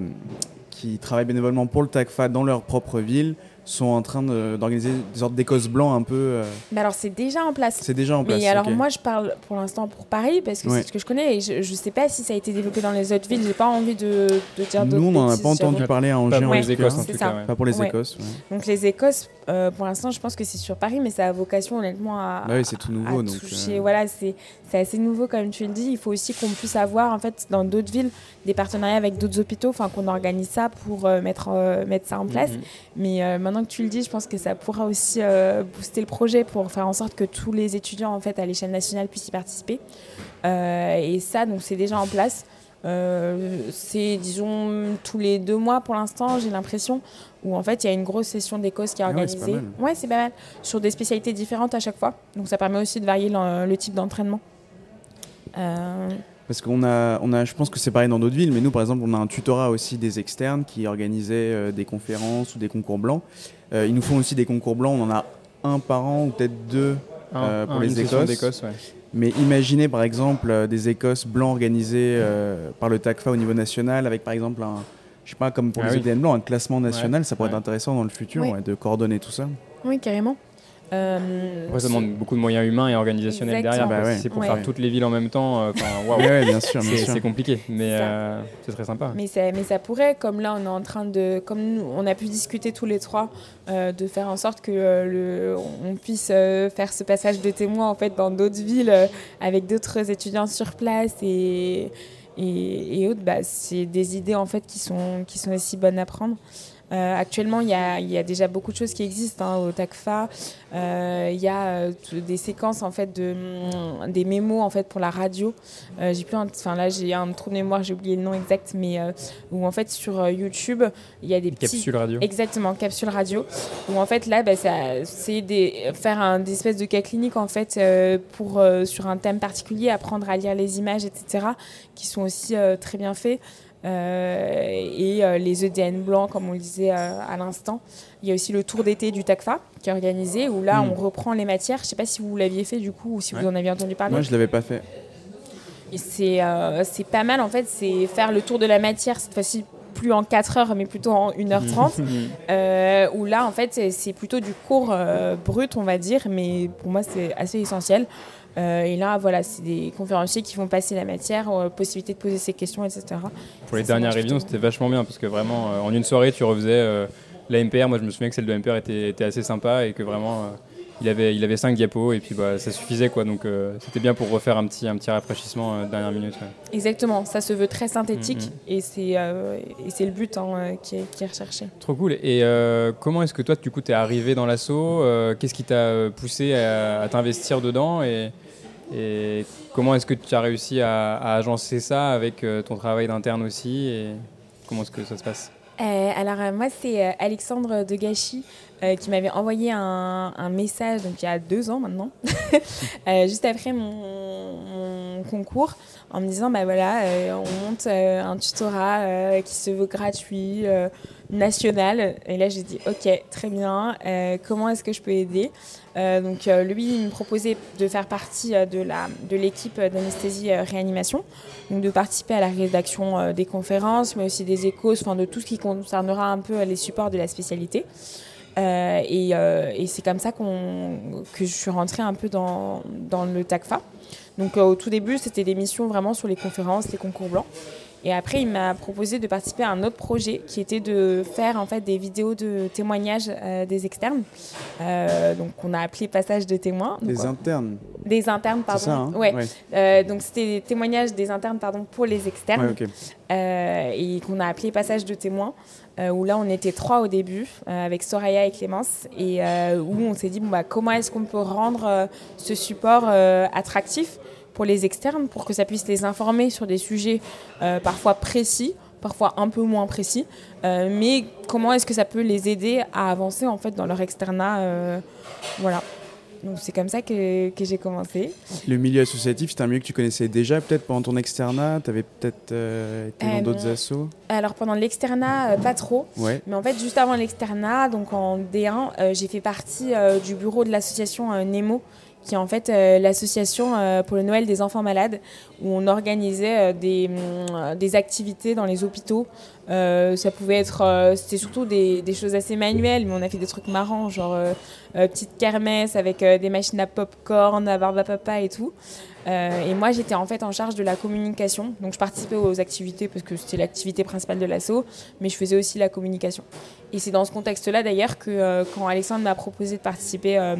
qui, travaillent bénévolement pour le TACFA dans leur propre ville sont en train d'organiser des sortes d'écosses blancs un peu. Euh, mais alors c'est déjà en place. C'est déjà en place. Mais alors moi je parle pour l'instant pour Paris parce que c'est ce que je connais et je, ne sais pas si ça a été développé dans les autres villes. J'ai pas envie de, de dire Nous on n'en a pas entendu parler à Angers. Pas pour les Écosses en tout cas. Pas pour les Écosses. Donc les Écosses euh, pour l'instant je pense que c'est sur Paris mais ça a vocation honnêtement à. Bah oui c'est tout nouveau donc. Euh, voilà c'est assez nouveau comme tu le dis. Il faut aussi qu'on puisse avoir en fait dans d'autres villes des partenariats avec d'autres hôpitaux, enfin qu'on organise ça pour mettre mettre ça en place. Mhm. Mais maintenant que tu le dis je pense que ça pourra aussi euh, booster le projet pour faire en sorte que tous les étudiants en fait à l'échelle nationale puissent y participer. Euh, et ça, donc c'est déjà en place. Euh, c'est disons tous les deux mois pour l'instant, j'ai l'impression, où en fait il y a une grosse session d'écos qui est ah organisée. Ouais, c'est pas, mal. Sur des spécialités différentes à chaque fois. Donc ça permet aussi de varier le, type d'entraînement. Parce qu'on a, on a, je pense que c'est pareil dans d'autres villes, mais nous, par exemple, on a un tutorat aussi des externes qui organisaient des conférences ou des concours blancs. Euh, ils nous font aussi des concours blancs, on en a un par an ou peut-être deux euh, pour les Écosses. Mais imaginez par exemple euh, des Écosses blancs organisés par le TACFA au niveau national avec par exemple un, je sais pas, comme pour ah les EDN blancs, un classement national, ça pourrait être intéressant dans le futur de coordonner tout ça. Oui, carrément. Euh, ça demande beaucoup de moyens humains et organisationnels derrière. Bah c'est pour faire toutes les villes en même temps. Euh, bien sûr, c'est compliqué, mais euh, c'est très sympa. Mais ça, mais ça pourrait, comme là, on est en train de, comme nous, on a pu discuter tous les trois, de faire en sorte que le, on puisse faire ce passage de témoins en fait dans d'autres villes avec d'autres étudiants sur place et et, et autres. Bah, c'est des idées en fait qui sont qui sont aussi bonnes à prendre. Euh, actuellement, il y, a, il y, a, déjà beaucoup de choses qui existent hein, au TACFA. Euh, il y a euh, des séquences en fait de mm, des mémos en fait pour la radio. j'ai plus, enfin là j'ai un trou de mémoire, j'ai oublié le nom exact, mais où en fait sur YouTube il y a des, capsules radio. Exactement, capsules radio. Où en fait là, bah, c'est des, faire un des espèces de cas cliniques en fait pour sur un thème particulier, apprendre à lire les images, etc. qui sont aussi très bien faits. Euh, et euh, les EDN blancs, comme on le disait euh, à l'instant. Il y a aussi le tour d'été du TACFA qui est organisé, où là, hmm. on reprend les matières. Je ne sais pas si vous l'aviez fait du coup, ou si vous en aviez entendu parler. Moi, je ne l'avais pas fait. C'est pas mal, en fait, c'est faire le tour de la matière, cette fois-ci plus en 4 heures, mais plutôt en 1h30. (laughs) euh, où là, en fait, c'est plutôt du cours brut, on va dire, mais pour moi, c'est assez essentiel. Euh, et là, voilà, c'est des conférenciers qui vont passer la matière, euh, possibilité de poser ses questions, etc. Pour les dernières révisions, c'était vachement bien parce que vraiment, euh, en une soirée, tu refaisais la MPR. Moi, je me souviens que celle de MPR était, était assez sympa et que vraiment, il avait, il avait 5 diapos et puis bah, ça suffisait. quoi. Donc, c'était bien pour refaire un petit, un petit rafraîchissement dernière minute. Exactement, ça se veut très synthétique mm, mm. et c'est le but hein, qui, est, qui, est, recherché. Trop cool. Et comment est-ce que toi, du coup, tu es arrivé dans l'assaut Qu'est-ce qui t'a poussé à, à t'investir dedans et et comment est-ce que tu as réussi à, agencer ça avec euh, ton travail d'interne aussi et comment est-ce que ça se passe? Euh, alors euh, moi c'est Alexandre de Gachy qui m'avait envoyé un, message donc il y a deux ans maintenant, (laughs) juste après mon, concours, en me disant bah voilà on monte un tutorat qui se veut gratuit, national. Et là j'ai dit ok très bien, comment est-ce que je peux aider? euh, donc euh, lui, il me proposait de faire partie euh, de, la, de l'équipe d'anesthésie réanimation, donc de participer à la rédaction des conférences, mais aussi des échos, enfin de tout ce qui concernera un peu les supports de la spécialité. et, c'est comme ça que je suis rentrée un peu dans, dans le TACFA. Donc au tout début, c'était des missions vraiment sur les conférences, les concours blancs. Et après, il m'a proposé de participer à un autre projet qui était de faire en fait des vidéos de témoignages euh, des externes. Euh, donc, on a appelé passage de témoins. des internes. Des internes, pardon. Ça, hein? Ouais. Euh, donc, c'était des témoignages des internes, pardon, pour les externes. et qu'on a appelé passage de témoins. où là on était trois au début avec Soraya et Clémence et où on s'est dit bon, bah, comment est-ce qu'on peut rendre ce support attractif? Pour les externes, pour que ça puisse les informer sur des sujets euh, parfois précis, parfois un peu moins précis, euh, mais comment est-ce que ça peut les aider à avancer en fait dans leur externat, euh, voilà. Donc c'est comme ça que, que j'ai commencé. Le milieu associatif, c'est un milieu que tu connaissais déjà peut-être pendant ton externat? Tu avais peut-être été dans d'autres assos? Alors pendant l'externat, pas trop. Ouais. Mais en fait, juste avant l'externat, donc en D1, j'ai fait partie du bureau de l'association Nemo, qui est en fait euh, l'association euh, pour le Noël des enfants malades, où on organisait euh, des, mm, des, activités dans les hôpitaux. ça pouvait être, c'était surtout des, des, choses assez manuelles, mais on a fait des trucs marrants, genre petite kermesse avec des machines à pop-corn, à barbe à papa et tout. Et moi, j'étais en fait en charge de la communication. Donc, je participais aux activités parce que c'était l'activité principale de l'assaut, mais je faisais aussi la communication. Et c'est dans ce contexte-là d'ailleurs que euh, quand Alexandre m'a proposé de participer euh,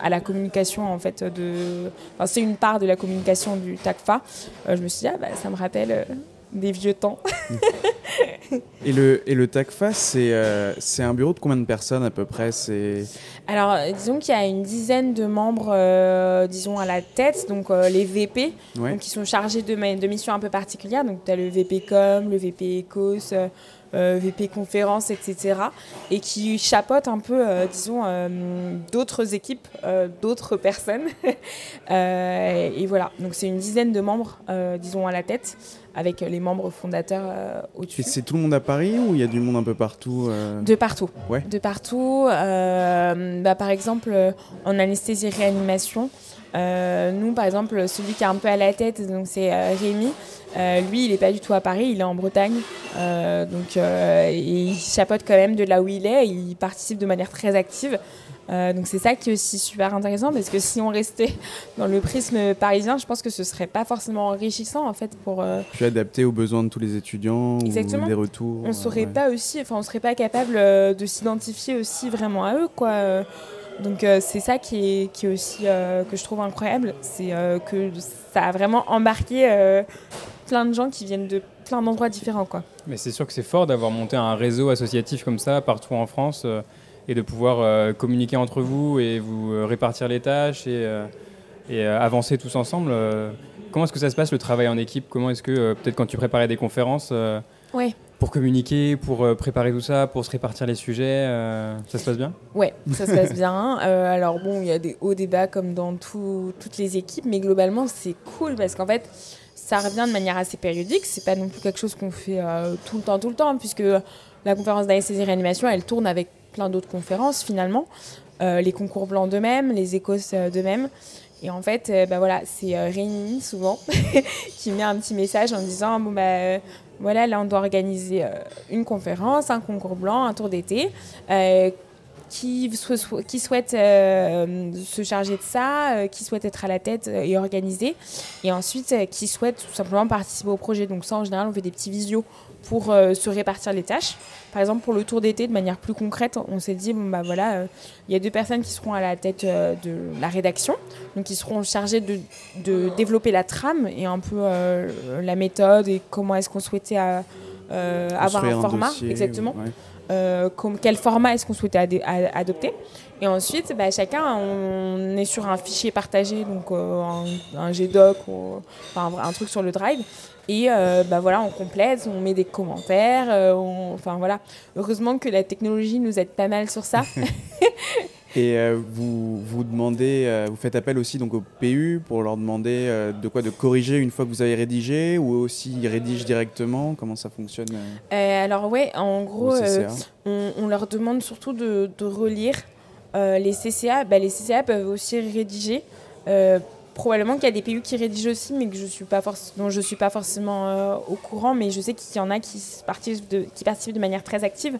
à la communication, en fait, de, enfin, c'est une part de la communication du TACFA, euh, je me suis dit, ah, bah, ça me rappelle des vieux temps. et, le, et le TACFA, c'est c'est un bureau de combien de personnes à peu près? C'est... Alors, disons qu'il y a une dizaine de membres, disons, à la tête, donc les VP, qui sont chargés de, de missions un peu particulières. Donc, tu as le VP Com, le VP Ecos euh, VP conférences, etc. Et qui chapeaute un peu, euh, disons, euh, d'autres équipes, d'autres personnes. (laughs) et voilà, donc c'est une dizaine de membres, disons, à la tête avec les membres fondateurs au-dessus. c'est tout le monde à Paris ou il y a du monde un peu partout De partout. Ouais. De partout. Bah, par exemple, en anesthésie-réanimation, nous, par exemple, celui qui est un peu à la tête, donc c'est Rémi. Euh, lui, il n'est pas du tout à Paris, il est en Bretagne. Euh, donc, euh, il chapeaute quand même de là où il est. Il participe de manière très active. Donc, c'est ça qui est aussi super intéressant parce que si on restait (laughs) dans le prisme parisien, je pense que ce serait pas forcément enrichissant en fait pour. Puis adapté aux besoins de tous les étudiants Exactement. ou des retours. On saurait pas aussi, enfin, on serait pas capable de s'identifier aussi vraiment à eux, quoi. Donc c'est ça qui est, qui est aussi que je trouve incroyable, c'est que ça a vraiment embarqué plein de gens qui viennent de plein d'endroits différents. Quoi. Mais c'est sûr que c'est fort d'avoir monté un réseau associatif comme ça partout en France euh, et de pouvoir euh, communiquer entre vous et vous euh, répartir les tâches et, et avancer tous ensemble. comment est-ce que ça se passe le travail en équipe? Comment est-ce que peut-être quand tu préparais des conférences ouais. Pour communiquer, pour préparer tout ça, pour se répartir les sujets, ça se passe bien? Ouais, ça se passe bien. (laughs) alors bon, il y a des hauts débats comme dans toutes les équipes, mais globalement c'est cool parce qu'en fait, ça revient de manière assez périodique. C'est pas non plus quelque chose qu'on fait euh, tout le temps, tout le temps, puisque la conférence d'anesthésie réanimation, elle tourne avec plein d'autres conférences finalement. Euh, les concours blancs de même, les écos euh, de même. Et en fait, bah voilà, c'est Rémi souvent (laughs) qui met un petit message en disant bon bah voilà, là on doit organiser une conférence, un concours blanc, un tour d'été qui, qui souhaite euh, se charger de ça, euh, qui souhaite être à la tête et organiser, et ensuite euh, qui souhaite tout simplement participer au projet. Donc ça, en général, on fait des petits visios pour se répartir les tâches. Par exemple, pour le tour d'été, de manière plus concrète, on s'est dit, bon, bah voilà, il y a deux personnes qui seront à la tête de la rédaction, donc qui seront chargées de, de, développer la trame et un peu la méthode et comment est-ce qu'on souhaitait avoir un, format, exactement. Euh, quel format est-ce qu'on souhaitait adopter. Et ensuite, bah, chacun, on est sur un fichier partagé, donc euh, un, GDoc, ou, enfin, un truc sur le Drive. Et euh, bah, voilà, on complète, on met des commentaires. enfin voilà, heureusement que la technologie nous aide pas mal sur ça. (laughs) Et euh, vous, vous demandez, euh, vous faites appel aussi donc au PU pour leur demander euh, de quoi? De corriger une fois que vous avez rédigé ou aussi ils rédigent directement? Comment ça fonctionne Alors ouais, en gros, on, leur demande surtout de, de relire les CCA. Bah, les CCA peuvent aussi rédiger. Probablement qu'il y a des PU qui rédigent aussi, mais que je suis pas dont je suis pas forcément au courant. Mais je sais qu'il y en a qui participent de, qui participent de manière très active.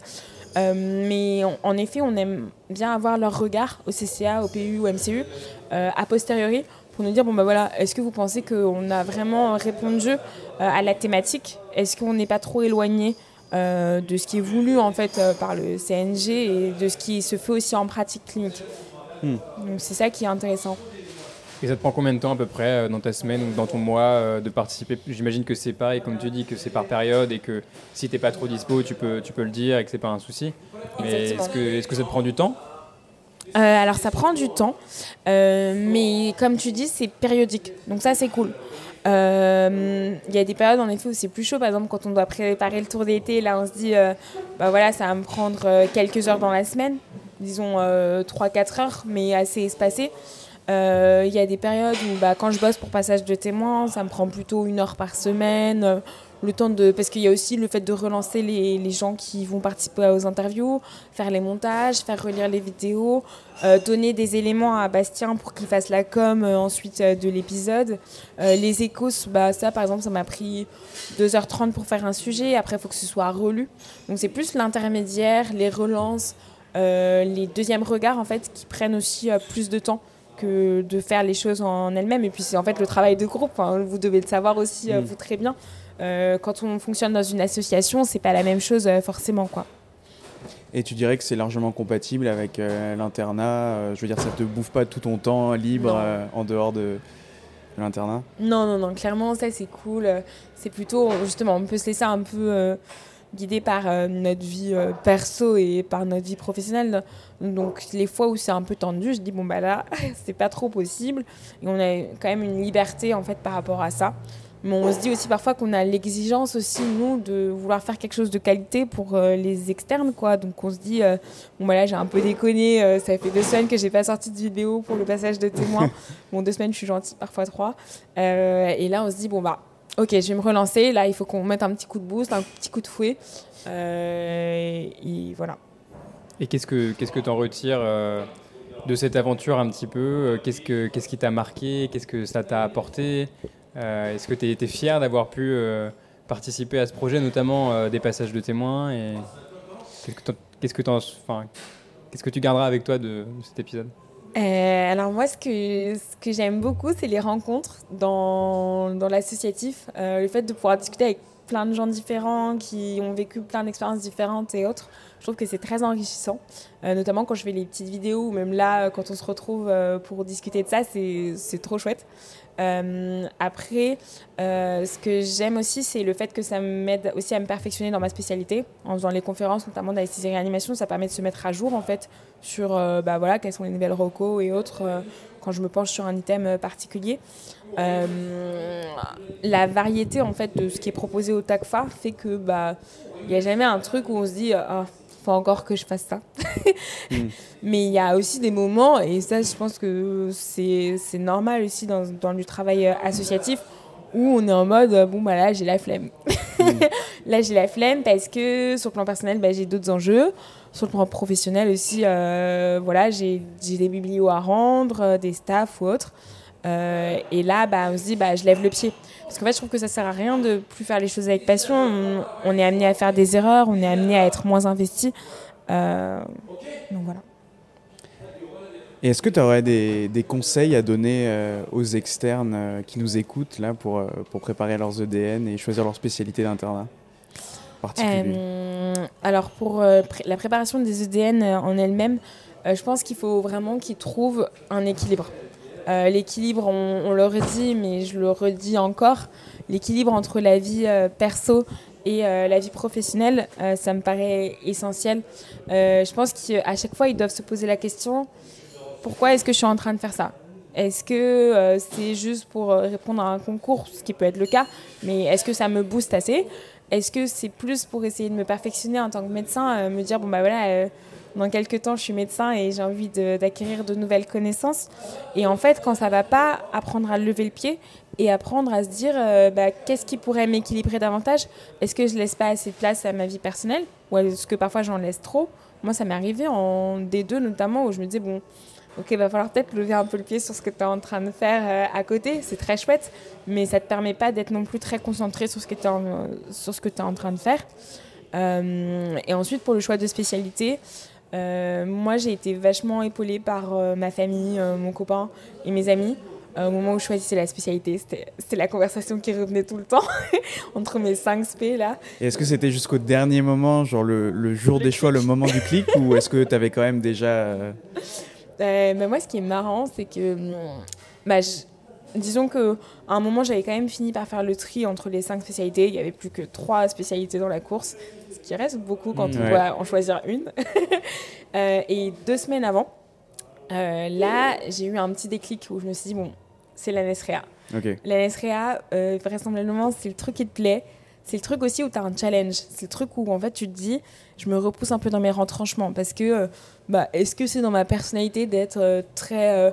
Euh, mais en effet, on aime bien avoir leur regard au CCA, au PU, au MCU, euh, a posteriori, pour nous dire bon bah voilà, est-ce que vous pensez qu'on a vraiment répondu euh, à la thématique? Est-ce qu'on n'est pas trop éloigné de ce qui est voulu en fait par le CNG et de ce qui se fait aussi en pratique clinique? Hmm. Donc c'est ça qui est intéressant. Et ça te prend combien de temps à peu près euh, dans ta semaine ou dans ton mois euh, de participer? J'imagine que c'est pareil, comme tu dis, que c'est par période et que si tu n'es pas trop dispo, tu peux, tu peux le dire et que c'est pas un souci. Mais est-ce que, est que ça te prend du temps? Euh, alors ça prend du temps, mais comme tu dis, c'est périodique. Donc ça c'est cool. Il y a des périodes en effet où c'est plus chaud. Par exemple, quand on doit préparer le tour d'été, là on se dit, bah voilà, ça va me prendre quelques heures dans la semaine, disons 3-4 heures, mais assez espacées. Euh, il y a des périodes où bah, quand je bosse pour passage de témoins, ça me prend plutôt une heure par semaine. Euh, le temps de parce qu'il y a aussi le fait de relancer les, les, gens qui vont participer aux interviews, faire les montages, faire relire les vidéos, euh, donner des éléments à Bastien pour qu'il fasse la com ensuite de l'épisode. les échos, bah, ça par exemple, ça m'a pris 2h30 pour faire un sujet. Après, il faut que ce soit relu. Donc c'est plus l'intermédiaire, les relances, les deuxièmes regards en fait qui prennent aussi plus de temps que de faire les choses en elles-mêmes. Et puis c'est en fait le travail de groupe. vous devez le savoir aussi, euh, mm. vous très bien. Euh, quand on fonctionne dans une association, c'est pas la même chose euh, forcément, quoi. Et tu dirais que c'est largement compatible avec l'internat Je veux dire, ça te bouffe pas tout ton temps libre en dehors de, l'internat? Non, non, non. Clairement, ça c'est cool. C'est plutôt justement, on peut se laisser un peu guidé par euh, notre vie euh, perso et par notre vie professionnelle. Donc les fois où c'est un peu tendu, je dis bon bah là, (laughs) c'est pas trop possible. Et on a quand même une liberté en fait par rapport à ça. Mais on se dit aussi parfois qu'on a l'exigence aussi, nous, de vouloir faire quelque chose de qualité pour euh, les externes, quoi. Donc on se dit, bon, bah là, j'ai un peu déconné, ça fait deux semaines que j'ai pas sorti de vidéo pour le passage de témoins. (laughs) bon, deux semaines, je suis gentille, parfois trois. et là, on se dit, bon, bah, ok, je vais me relancer. Là, il faut qu'on mette un petit coup de boost, un petit coup de fouet. Euh, et voilà. Et qu'est-ce que qu'est-ce que tu en retires euh, de cette aventure un petit peu euh, Qu'est-ce que qu'est-ce qui t'a marqué Qu'est-ce que ça t'a apporté Est-ce que tu es, fier d'avoir pu participer à ce projet, notamment des passages de témoins Et qu'est-ce que qu'est-ce que tu garderas avec toi de cet épisode? Euh, alors moi, ce que, ce que j'aime beaucoup, c'est les rencontres dans, dans l'associatif. Euh, le fait de pouvoir discuter avec plein de gens différents qui ont vécu plein d'expériences différentes et autres. Je trouve que c'est très enrichissant, euh, notamment quand je fais les petites vidéos ou même là, quand on se retrouve pour discuter de ça, c'est trop chouette. Euh, après, euh, ce que j'aime aussi, c'est le fait que ça m'aide aussi à me perfectionner dans ma spécialité. En faisant les conférences, notamment d'anesthésie et réanimation, ça permet de se mettre à jour en fait sur euh, bah, voilà, quelles sont les nouvelles recos et autres quand je me penche sur un item particulier. La variété en fait de ce qui est proposé au TACFA fait que bah il n'y a jamais un truc où on se dit ah, faut encore que je fasse ça. (laughs) Hmm. Mais il y a aussi des moments, et ça, je pense que c'est normal aussi dans, dans le travail euh, associatif, où on est en mode euh, bon, bah là, j'ai la flemme. Hmm. (laughs) là, j'ai la flemme parce que sur le plan personnel, bah, j'ai d'autres enjeux. Sur le plan professionnel aussi, euh, voilà, j'ai des biblios à rendre, des staffs ou autres. Et là, bah, on se dit, bah, je lève le pied. Parce qu'en fait, je trouve que ça sert à rien de plus faire les choses avec passion. On, est amené à faire des erreurs, on est amené à être moins investi. donc voilà. Et est-ce que tu aurais des, conseils à donner euh, aux externes euh, qui nous écoutent là, pour, euh, pour préparer leurs EDN et choisir leur spécialité d'internat Alors, pour la préparation des EDN en elle-même, je pense qu'il faut vraiment qu'ils trouvent un équilibre. L'équilibre, on, le redit, mais je le redis encore, l'équilibre entre la vie perso et la vie professionnelle, ça me paraît essentiel. je pense qu'à chaque fois, ils doivent se poser la question pourquoi est-ce que je suis en train de faire ça? Est-ce que euh, c'est juste pour euh, répondre à un concours, ce qui peut être le cas, mais est-ce que ça me booste assez? Est-ce que c'est plus pour essayer de me perfectionner en tant que médecin, euh, me dire, bon bah voilà, dans quelques temps je suis médecin et j'ai envie d'acquérir de, nouvelles connaissances Et en fait, quand ça va pas, apprendre à lever le pied et apprendre à se dire, bah, qu'est-ce qui pourrait m'équilibrer davantage? Est-ce que je laisse pas assez de place à ma vie personnelle? Ou est-ce que parfois j'en laisse trop? Moi, ça m'est arrivé en D2 notamment, où je me disais, bon, ok, va falloir peut-être lever un peu le pied sur ce que tu es en train de faire euh, à côté. C'est très chouette, mais ça ne te permet pas d'être non plus très concentré sur ce que tu es, es, en train de faire. Euh, et ensuite, pour le choix de spécialité, euh, moi, j'ai été vachement épaulée par ma famille, mon copain et mes amis. au moment où je choisissais la spécialité, c'était la conversation qui revenait tout le temps (laughs) entre mes 5 spé là. Et est-ce que c'était jusqu'au dernier moment, genre le, le jour des choix, le moment du clic, ou est-ce que tu avais quand même déjà euh, mais moi, ce qui est marrant, c'est que. Bah, disons qu'à un moment, j'avais quand même fini par faire le tri entre les cinq spécialités. Il n'y avait plus que trois spécialités dans la course, ce qui reste beaucoup quand on doit en choisir une. (laughs) Euh, et deux semaines avant, euh, là, j'ai eu un petit déclic où je me suis dit, bon, c'est la Nesrea. La Nesrea, vraisemblablement, c'est le truc qui te plaît. C'est le truc aussi où tu as un challenge. C'est le truc où en fait tu te dis, je me repousse un peu dans mes retranchements parce que bah, est-ce que c'est dans ma personnalité d'être euh,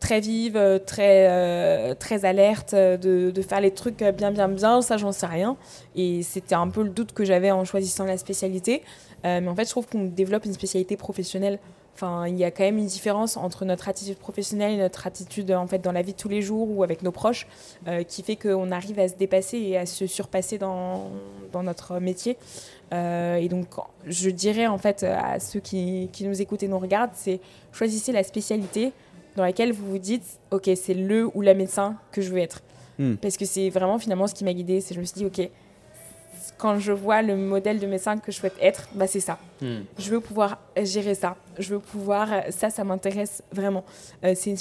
très, euh, très vive, euh, très, alerte, de, de, faire les trucs bien, bien, bien Ça, j'en sais rien. Et c'était un peu le doute que j'avais en choisissant la spécialité. mais en fait, je trouve qu'on développe une spécialité professionnelle. Enfin, il y a quand même une différence entre notre attitude professionnelle et notre attitude en fait dans la vie de tous les jours ou avec nos proches, qui fait qu'on arrive à se dépasser et à se surpasser dans, dans notre métier. Euh, et donc, je dirais en fait à ceux qui, qui nous écoutent et nous regardent, c'est choisissez la spécialité dans laquelle vous vous dites, ok, c'est le ou la médecin que je veux être. Hmm. Parce que c'est vraiment finalement ce qui m'a guidée. C'est je me suis dit, ok, quand je vois le modèle de médecin que je souhaite être, bah c'est ça. Hmm. Je veux pouvoir gérer ça. Je veux pouvoir, ça, ça m'intéresse vraiment. Euh, c'est,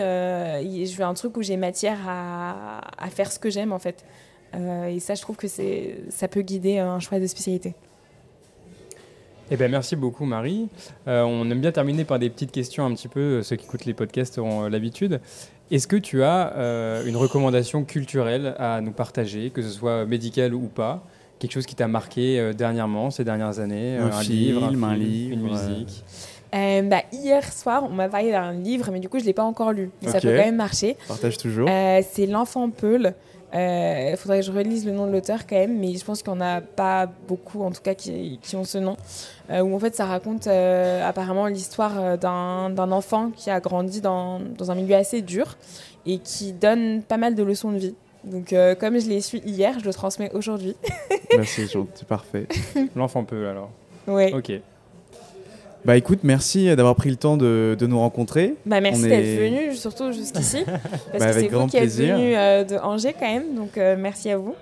euh, je veux un truc où j'ai matière à, à faire ce que j'aime en fait. Euh, et ça, je trouve que ça peut guider un choix de spécialité. Eh ben, merci beaucoup Marie. Euh, on aime bien terminer par des petites questions un petit peu, euh, ceux qui écoutent les podcasts auront l'habitude. Est-ce que tu as une recommandation culturelle à nous partager, que ce soit médicale ou pas? Quelque chose qui t'a marqué dernièrement, ces dernières années Un, livre, un, livre, une musique? Bah, hier soir, on m'a parlé d'un livre, mais du coup, je ne l'ai pas encore lu. Mais ça peut quand même marcher. Partage toujours. c'est L'Enfant Peul il euh, faudrait que je relise le nom de l'auteur quand même, mais je pense qu'il n'y en a pas beaucoup, en tout cas, qui, qui ont ce nom. Euh, où en fait, ça raconte euh, apparemment l'histoire d'un enfant qui a grandi dans, dans, un milieu assez dur et qui donne pas mal de leçons de vie. Donc, comme je l'ai su hier, je le transmets aujourd'hui. Merci, c'est parfait. (laughs) L'enfant peut alors. Oui. Ok. Bah écoute, merci d'avoir pris le temps de, de nous rencontrer. Bah merci d'être venu, surtout jusqu'ici. (laughs) Parce bah, que c'est vous qui êtes venu euh, de Angers quand même, donc euh, merci à vous.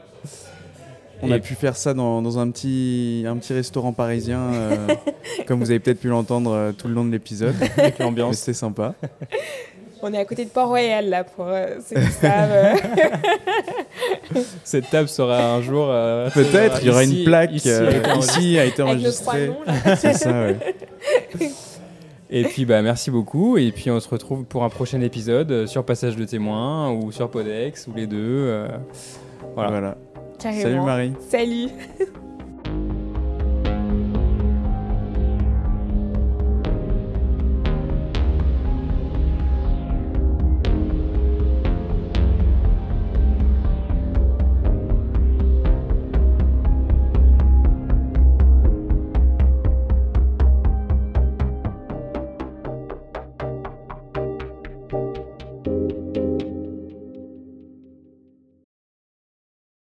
On a pu faire ça dans, dans, un, petit, un petit restaurant parisien, euh, (laughs) comme vous avez peut-être pu l'entendre tout le long de l'épisode, avec l'ambiance. C'était sympa. (laughs) On est à côté de Port-Royal, là, pour ceux qui savent. (laughs) Cette table sera un jour. Peut-être, il y aura une plaque ici, a été enregistrée. (laughs) C'est ça, ouais. (laughs) Et puis bah merci beaucoup et puis on se retrouve pour un prochain épisode euh, sur Passage de témoins ou sur Podex ou les deux. Euh, voilà. voilà. Salut Marie. Salut.